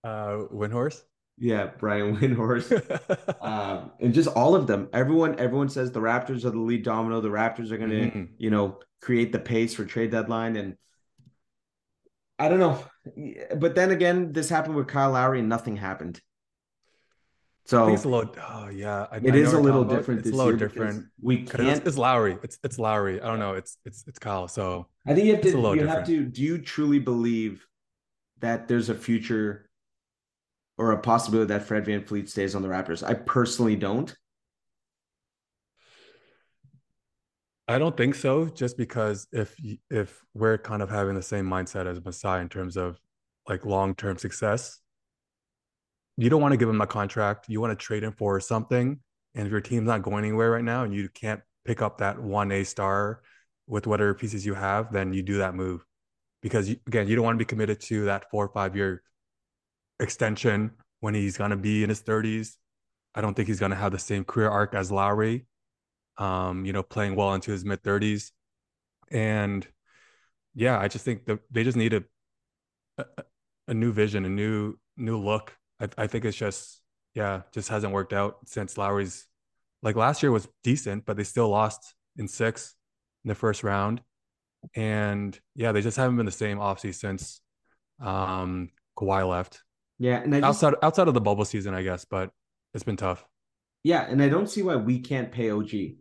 Uh, Windhorst. Yeah, Brian Windhorst. <laughs> um, and just all of them. Everyone, everyone says the Raptors are the lead domino. The Raptors are going to, mm-hmm. you know, create the pace for trade deadline. And I don't know, but then again, this happened with Kyle Lowry and nothing happened. So it's a little. Oh yeah, I, it I is a little different. It's a little different. We can't. It's, it's, Lowry. It's it's Lowry. I don't know. It's it's it's Kyle. So I think you have to. You different. have to. Do you truly believe that there's a future or a possibility that Fred VanVleet stays on the Raptors? I personally don't. I don't think so. Just because if if we're kind of having the same mindset as Masai in terms of like long term success, you don't want to give him a contract. You want to trade him for something. And if your team's not going anywhere right now, and you can't pick up that one A star with whatever pieces you have, then you do that move because again, you don't want to be committed to that four or five year extension when he's going to be in his 30s. I don't think he's going to have the same career arc as Lowry, um, you know, playing well into his mid 30s. And yeah, I just think that they just need a, a, a new vision, a new new look. I, I think it's just yeah, just hasn't worked out since Lowry's like last year was decent, but they still lost in six in the first round. And yeah, they just haven't been the same offseason since um Kawhi left. Yeah, and I just, outside outside of the bubble season, I guess, but it's been tough. Yeah, and I don't see why we can't pay OG. You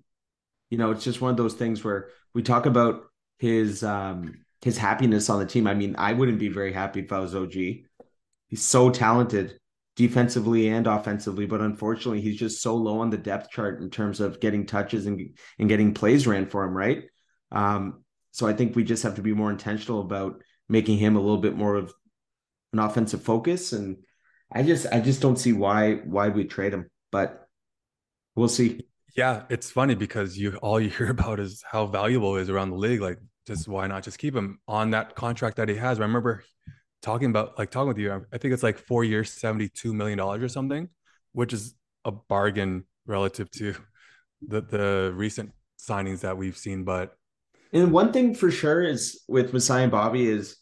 know, it's just one of those things where we talk about his um his happiness on the team. I mean, I wouldn't be very happy if I was OG. He's so talented defensively and offensively, but unfortunately, he's just so low on the depth chart in terms of getting touches and and getting plays ran for him, right? Um, so I think we just have to be more intentional about making him a little bit more of an offensive focus, and I just I just don't see why why we trade him, but we'll see. Yeah, it's funny because you all you <laughs> hear about is how valuable is around the league. Like, just why not just keep him on that contract that he has? I remember talking about like talking with you. I think it's like four years, seventy-two million dollars or something, which is a bargain relative to the the recent signings that we've seen. But and one thing for sure is with Masai and Bobby is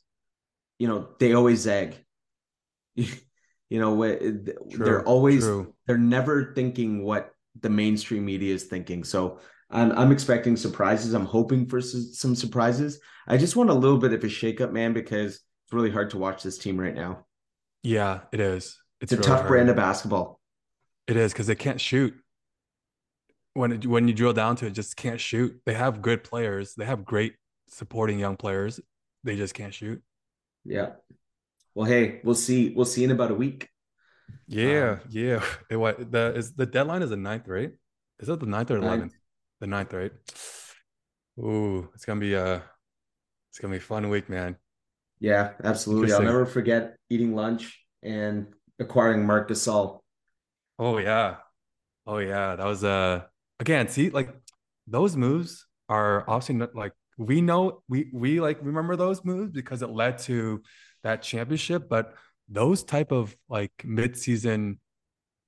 you know they always zag <laughs> you know true, they're always true. they're never thinking what the mainstream media is thinking so I'm, I'm expecting surprises i'm hoping for some surprises i just want a little bit of a shakeup man because it's really hard to watch this team right now yeah it is it's, it's a really tough hard. brand of basketball it is because they can't shoot when it, when you drill down to it just can't shoot they have good players they have great supporting young players they just can't shoot yeah. Well, hey, we'll see. We'll see in about a week. Yeah, um, yeah. It, what the is the deadline is the ninth, right? Is it the ninth or eleventh? The ninth, right? Ooh, it's gonna be a it's gonna be a fun week, man. Yeah, absolutely. I'll never forget eating lunch and acquiring Marc Gasol. Oh yeah. Oh yeah. That was uh again, see, like those moves are obviously not like we know we we like remember those moves because it led to that championship but those type of like mid-season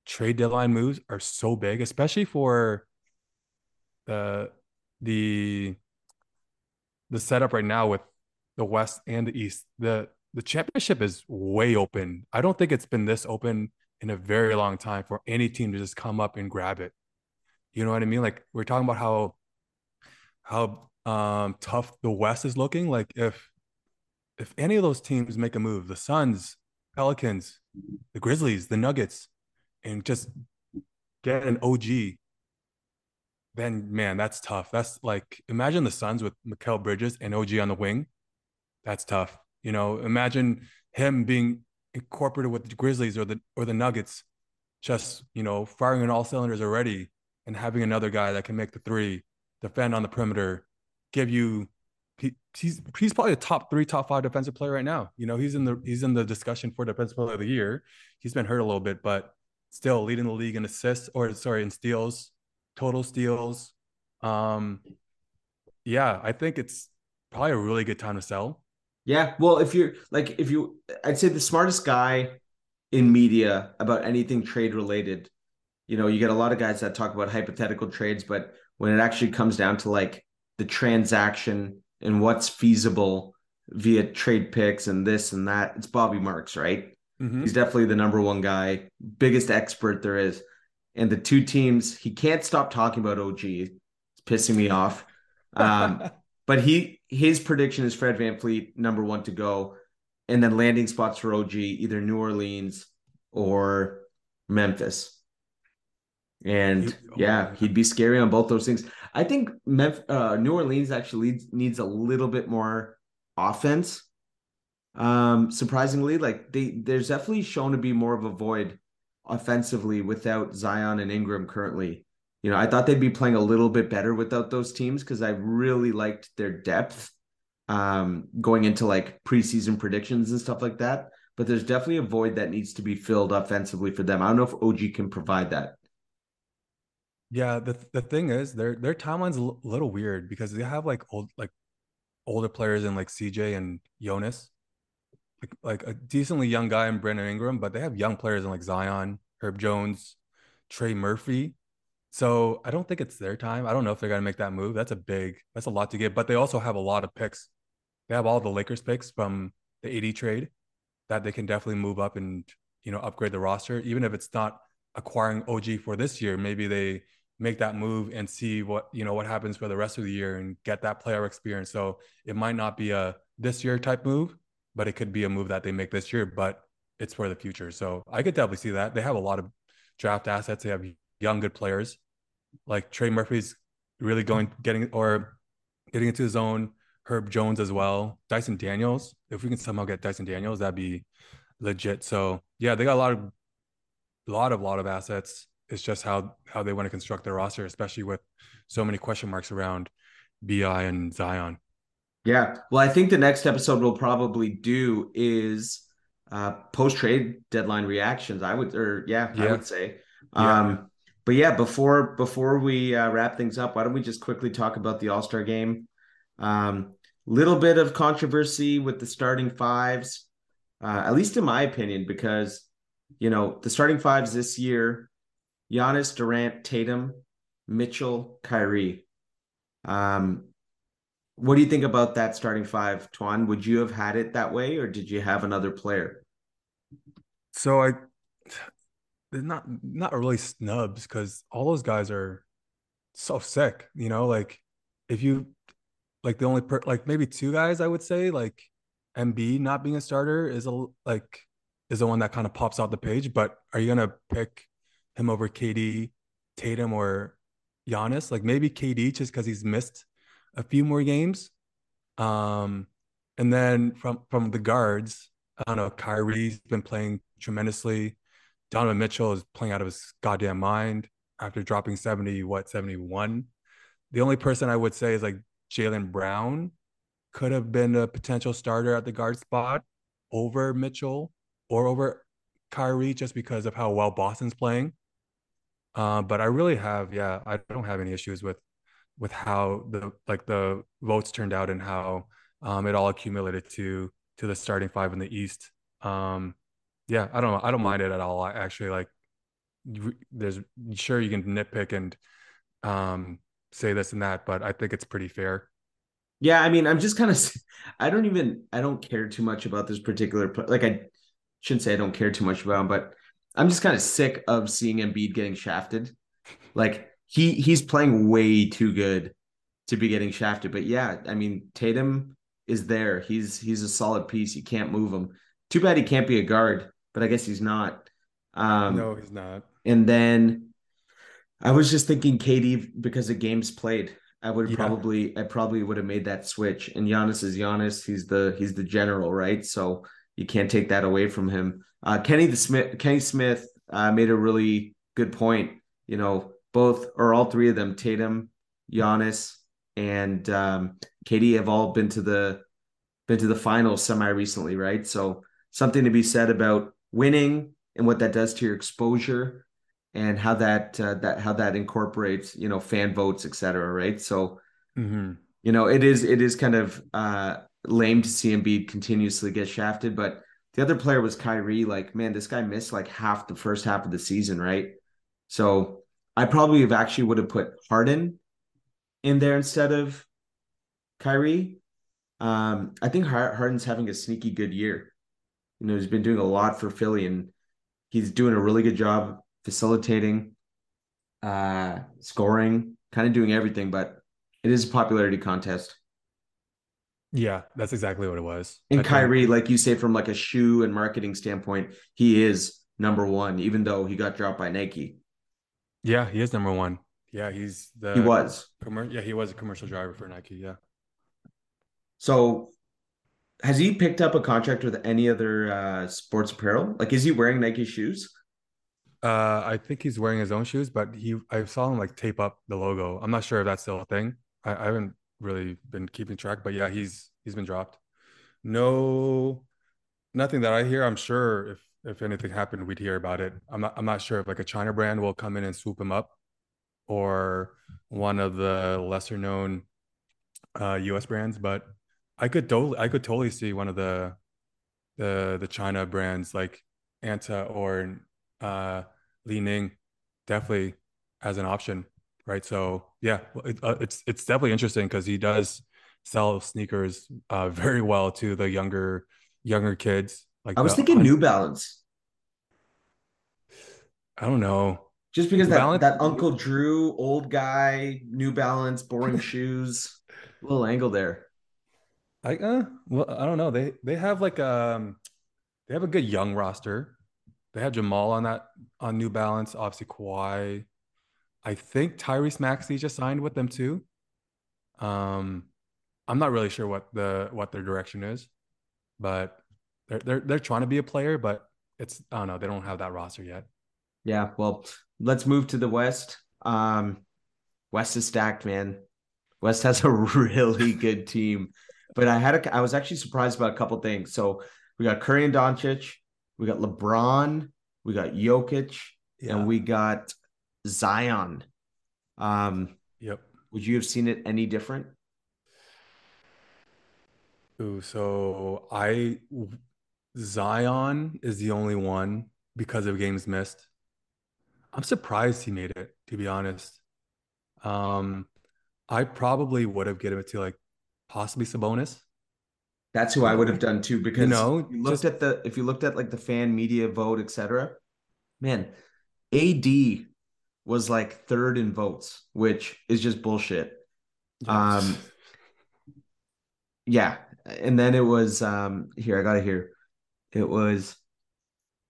trade deadline moves are so big especially for the the the setup right now with the west and the east the the championship is way open i don't think it's been this open in a very long time for any team to just come up and grab it you know what i mean like we're talking about how how um, tough the West is looking. Like if if any of those teams make a move, the Suns, Pelicans, the Grizzlies, the Nuggets, and just get an OG, then man, that's tough. That's like imagine the Suns with Mikal Bridges and OG on the wing. That's tough. You know, imagine him being incorporated with the Grizzlies or the or the Nuggets, just you know, firing on all cylinders already, and having another guy that can make the three, defend on the perimeter, give you. He, he's he's probably a top three, top five defensive player right now. You know, he's in the he's in the discussion for defensive player of the year. He's been hurt a little bit, but still leading the league in assists or sorry in steals, total steals. Um, yeah, I think it's probably a really good time to sell. Yeah, well, if you're like if you, I'd say the smartest guy in media about anything trade related. You know, you get a lot of guys that talk about hypothetical trades, but when it actually comes down to like the transaction and what's feasible via trade picks and this and that, it's Bobby Marks, right? Mm-hmm. He's definitely the number one guy, biggest expert there is. And the two teams, he can't stop talking about OG. It's pissing me off. Um, <laughs> but he his prediction is Fred VanVleet, number one to go. And then landing spots for OG, either New Orleans or Memphis. And oh, yeah, he'd be scary on both those things. I think Memphis, uh, New Orleans actually needs, needs a little bit more offense um, surprisingly, like they there's definitely shown to be more of a void offensively without Zion and Ingram currently. You know, I thought they'd be playing a little bit better without those teams because I really liked their depth um, going into like preseason predictions and stuff like that. But there's definitely a void that needs to be filled offensively for them. I don't know if OG can provide that. Yeah, the the thing is, their their timeline's a little weird because they have like old like older players in like CJ and Jonas, like, like a decently young guy in Brandon Ingram, but they have young players in like Zion, Herb Jones, Trey Murphy. So I don't think it's their time. I don't know if they're gonna make that move. That's a big, that's a lot to get. But they also have a lot of picks. They have all the Lakers picks from the AD trade that they can definitely move up and you know upgrade the roster, even if it's not acquiring OG for this year. Maybe they make that move and see what you know what happens for the rest of the year and get that player experience. So it might not be a this year type move, but it could be a move that they make this year, but it's for the future. So I could definitely see that. They have a lot of draft assets. They have young, good players. Like Trey Murphy's really going, getting, or getting into his own. Herb Jones as well. Dyson Daniels. If we can somehow get Dyson Daniels, that'd be legit. So yeah, they got a lot of, lot of, lot of assets. It's just how how they want to construct their roster, especially with so many question marks around BI and Zion. Yeah. Well, I think the next episode we'll probably do is uh post trade deadline reactions. I would or yeah, yeah. I would say. Yeah. Um but yeah, before before we uh, wrap things up, why don't we just quickly talk about the All-Star game? Um little bit of controversy with the starting fives. Uh, at least in my opinion, because you know, the starting fives this year, Giannis, Durant, Tatum, Mitchell, Kyrie. Um, what do you think about that starting five, Twan? Would you have had it that way, or did you have another player? So I, they're not not really snubs because all those guys are so sick. You know, like if you like the only per like maybe two guys I would say like Embiid not being a starter is a like is the one that kind of pops out the page. But are you gonna pick him over KD, Tatum, or Giannis? Like maybe KD just because he's missed a few more games. Um, and then from from the guards, I don't know, Kyrie's been playing tremendously. Donovan Mitchell is playing out of his goddamn mind after dropping 70, what, 71. The only person I would say is like Jaylen Brown could have been a potential starter at the guard spot over Mitchell or over Kyrie just because of how well Boston's playing. Uh, but I really have, yeah, I don't have any issues with with how the like the votes turned out and how um, it all accumulated to to the starting five in the East. Um, yeah, I don't know. I don't mind it at all. I actually like. There's sure you can nitpick and um, say this and that, but I think it's pretty fair. Yeah, I mean, I'm just kind of. <laughs> I don't even. I don't care too much about this particular. Like, I shouldn't say I don't care too much about him, but I'm just kind of sick of seeing Embiid getting shafted. Like he he's playing way too good to be getting shafted. But yeah, I mean Tatum is there. He's he's a solid piece. You can't move him. Too bad he can't be a guard, but I guess he's not. Um, no, he's not. And then I was just thinking KD because of games played. I would Yeah. probably I probably would have made that switch. And Giannis is Giannis. He's the he's the general, right? So you can't take that away from him. Uh, Kenny the Smith Kenny Smith uh, made a really good point. You know, both or all three of them, Tatum, Giannis, and um, KD have all been to the been to the finals semi recently, right? So something to be said about winning and what that does to your exposure and how that uh, that how that incorporates you know fan votes etc right? So hmm you know it is it is kind of uh lame to see Embiid continuously get shafted but the other player was Kyrie. Like man this guy missed like half the first half of the season right? So I probably have actually would have put Harden in there instead of Kyrie. Um I think Harden's having a sneaky good year you know he's been doing a lot for Philly and he's doing a really good job facilitating, uh, scoring, kind of doing everything, but it is a popularity contest. Yeah, that's exactly what it was. And I think- Kyrie, like you say, from like a shoe and marketing standpoint, he is number one, even though he got dropped by Nike. yeah, he is number one. Yeah, he's the He was. commer- yeah, he was a commercial driver for Nike. Yeah. So has he picked up a contract with any other uh sports apparel? Like is he wearing Nike shoes? Uh, I think he's wearing his own shoes, but he I saw him like tape up the logo. I'm not sure if that's still a thing. I, I haven't really been keeping track, but yeah, he's he's been dropped. No, nothing that I hear. I'm sure if if anything happened, we'd hear about it. I'm not I'm not sure if like a China brand will come in and swoop him up, or one of the lesser known uh, U.S. brands. But I could totally I could totally see one of the the the China brands like Anta or uh, Li Ning definitely as an option, right? So yeah, it, uh, it's it's definitely interesting because he does sell sneakers uh, <laughs> very well to the younger younger kids. Like I was the thinking New Balance. I don't know. Just because New that, Balance? that Uncle Drew, old guy, New Balance, boring shoes, little angle there. I uh, well, I don't know. They they have like um they have a good young roster. They had Jamal on that on New Balance, obviously Kawhi. I think Tyrese Maxey just signed with them too. Um, I'm not really sure what the what their direction is, but they're they're they're trying to be a player, but it's I don't know. They don't have that roster yet. Yeah, well, let's move to the West. Um, West is stacked, man. West has a <laughs> really good team, but I had a, I was actually surprised by a couple things. So we got Curry and Doncic, we got LeBron, we got Jokic, and we got Zion. Um, yep. would you have seen it any different? Ooh, so I Zion is the only one because of games missed. I'm surprised he made it, to be honest. Um, I probably would have given it to like possibly Sabonis. That's who I would have done too. Because you know, if you looked just- at the if you looked at like the fan media vote, etc. Man, AD was like third in votes, which is just bullshit. Yeah. Um, Yeah, and then it was um here I got it here. It was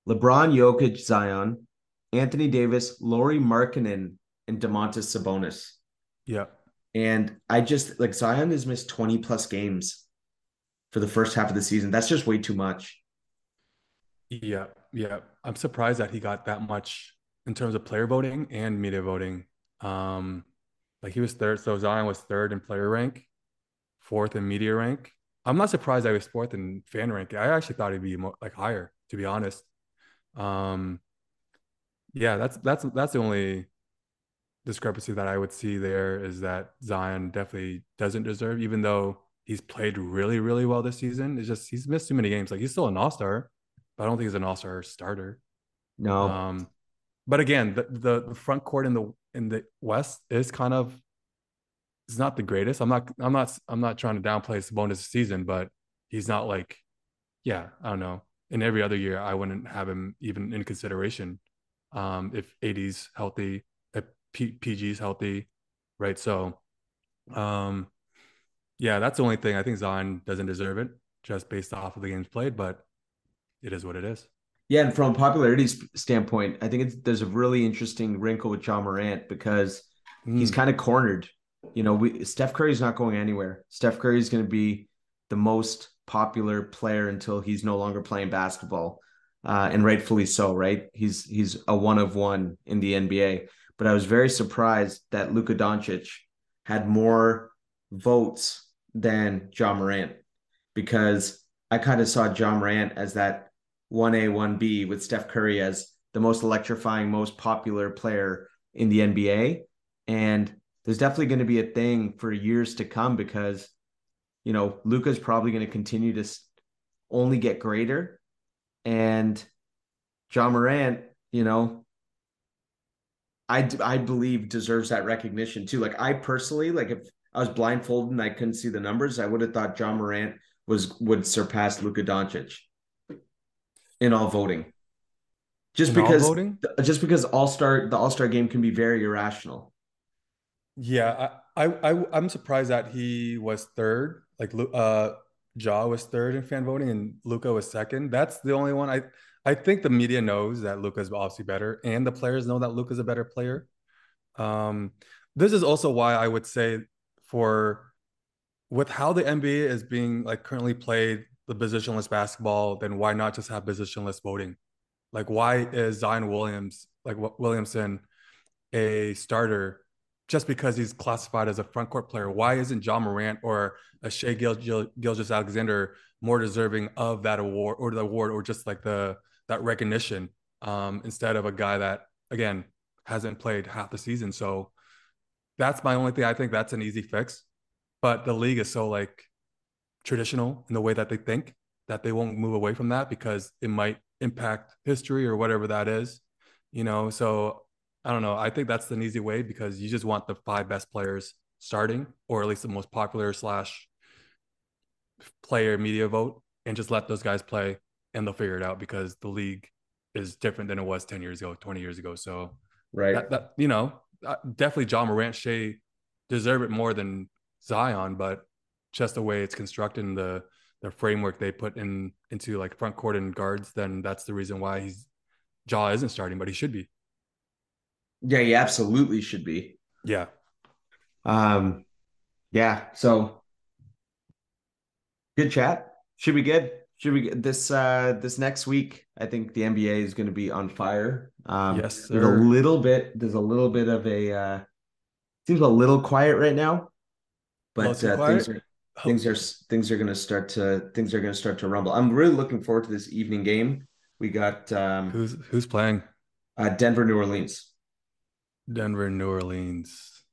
LeBron, Jokic, Zion, Anthony Davis, Lauri Markkanen, and Domantas Sabonis. yeah. And I just like Zion has missed 20 plus games for the first half of the season. That's just way too much. Yeah, yeah. I'm surprised that he got that much in terms of player voting and media voting. Um, like he was third, so Zion was third in player rank, fourth in media rank. I'm not surprised he was fourth in fan rank. I actually thought he'd be more like higher, to be honest. Um, yeah, that's that's that's the only discrepancy that I would see there is that Zion definitely doesn't deserve, even though he's played really, really well this season. It's just he's missed too many games. Like he's still an all-star, but I don't think he's an all-star starter. No, Um, but again, the, the the front court in the in the West is kind of it's not the greatest. I'm not I'm not I'm not trying to downplay Sabonis' season, but he's not like, yeah, I don't know. In every other year, I wouldn't have him even in consideration. Um, if AD's healthy, if P- PG's healthy, right? So, um, yeah, that's the only thing. I think Zion doesn't deserve it just based off of the games played, but it is what it is. Yeah, and from a popularity standpoint, I think it's, there's a really interesting wrinkle with Ja Morant because mm. he's kind of cornered. You know, we Steph Curry's not going anywhere. Steph Curry is going to be the most popular player until he's no longer playing basketball, uh, and rightfully so. Right? He's he's a one of one in the NBA. But I was very surprised that Luka Doncic had more votes than Ja Morant because I kind of saw Ja Morant as that 1A, 1B with Steph Curry as the most electrifying, most popular player in the NBA. And there's definitely going to be a thing for years to come because, you know, Luka's probably going to continue to only get greater. And Ja Morant, you know, I, I believe deserves that recognition too. Like I personally, like if I was blindfolded and I couldn't see the numbers, I would have thought Ja Morant was would surpass Luka Doncic in all voting. Just in because voting? just because all-star the all-star game can be very irrational. Yeah, I, I I'm surprised that he was third. Like uh Ja was third in fan voting and Luka was second. That's the only one I I think the media knows that Luka's obviously better and the players know that Luka's a better player. Um this is also why I would say for with how the NBA is being like currently played, the positionless basketball, then why not just have positionless voting? Like, why is Zion Williams, like Williamson, a starter just because he's classified as a front court player? Why isn't Ja Morant or a Shai Gil- Gil- Gilgeous Alexander more deserving of that award or the award or just like the that recognition um, instead of a guy that again hasn't played half the season? So that's my only thing. I think that's an easy fix but the league is so like traditional in the way that they think that they won't move away from that because it might impact history or whatever that is you know so i don't know i think that's an easy way because you just want the five best players starting or at least the most popular slash player media vote and just let those guys play and they'll figure it out because the league is different than it was 10 years ago 20 years ago so right that, that you know definitely Ja Morant Shai deserve it more than Zion, but just the way it's constructed in the the framework they put in into like front court and guards, then that's the reason why he's Ja isn't starting, but he should be. Yeah, he absolutely should be. Yeah. Um yeah, so good chat. Should be good. Should we good. this uh this next week. I think the NBA is going to be on fire. Um yes, sir. there's a little bit there's a little bit of a uh seems a little quiet right now but uh, things are things are things are going to start to things are going to start to rumble. I'm really looking forward to this evening game. We got um, who's who's playing? Uh, Denver, New Orleans. Denver, New Orleans.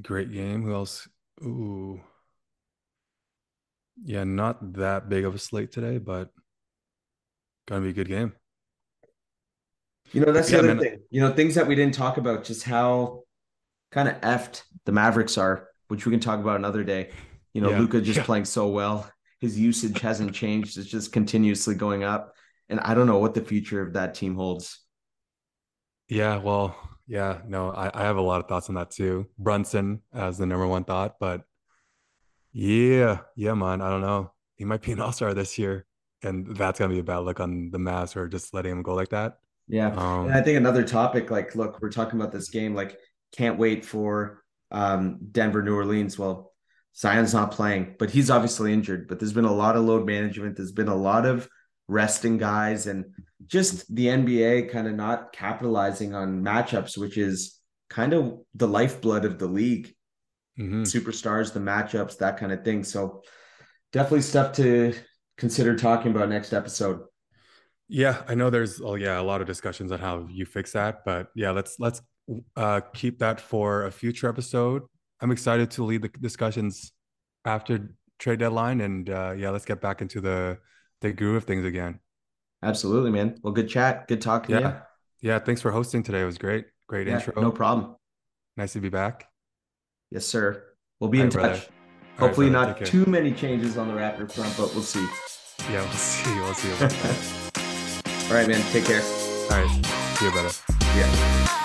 Great game. Who else? Ooh. Yeah, not that big of a slate today, but gonna be a good game. You know, that's yeah, the other man. thing. You know, things that we didn't talk about, just how kind of effed the Mavericks are which we can talk about another day. You know, yeah. Luka just yeah. playing so well. His usage hasn't changed. It's just continuously going up. And I don't know what the future of that team holds. Yeah, well, yeah, no, I, I have a lot of thoughts on that too. Brunson as the number one thought, but yeah, yeah, man, I don't know. He might be an <laughs> all star this year, and that's gonna be a bad look on the Mavs or just letting him go like that. Yeah, um, and I think another topic, like, look, we're talking about this game, like, can't wait for um, Denver, New Orleans. Well, Zion's not playing, but he's obviously injured. But there's been a lot of load management. There's been a lot of resting guys and just the NBA kind of not capitalizing on matchups, which is kind of the lifeblood of the league. Mm-hmm. Superstars, the matchups, that kind of thing. So definitely stuff to consider talking about next episode. Yeah, I know there's oh yeah, a lot of discussions on how you fix that, but yeah, let's let's uh, keep that for a future episode. I'm excited to lead the discussions after trade deadline, and uh, yeah, let's get back into the the groove of things again. Absolutely, man. Well, good chat. Good talking. Yeah, yeah. Thanks for hosting today. It was great. Great yeah, intro. No problem. Nice to be back. Yes, sir. We'll be All in right, touch. Brother. Hopefully, right, not too many changes on the Raptor front, but we'll see. Yeah, we'll <laughs> see. We'll see. <laughs> All right, man. Take care. All right. See you, brother. Yeah.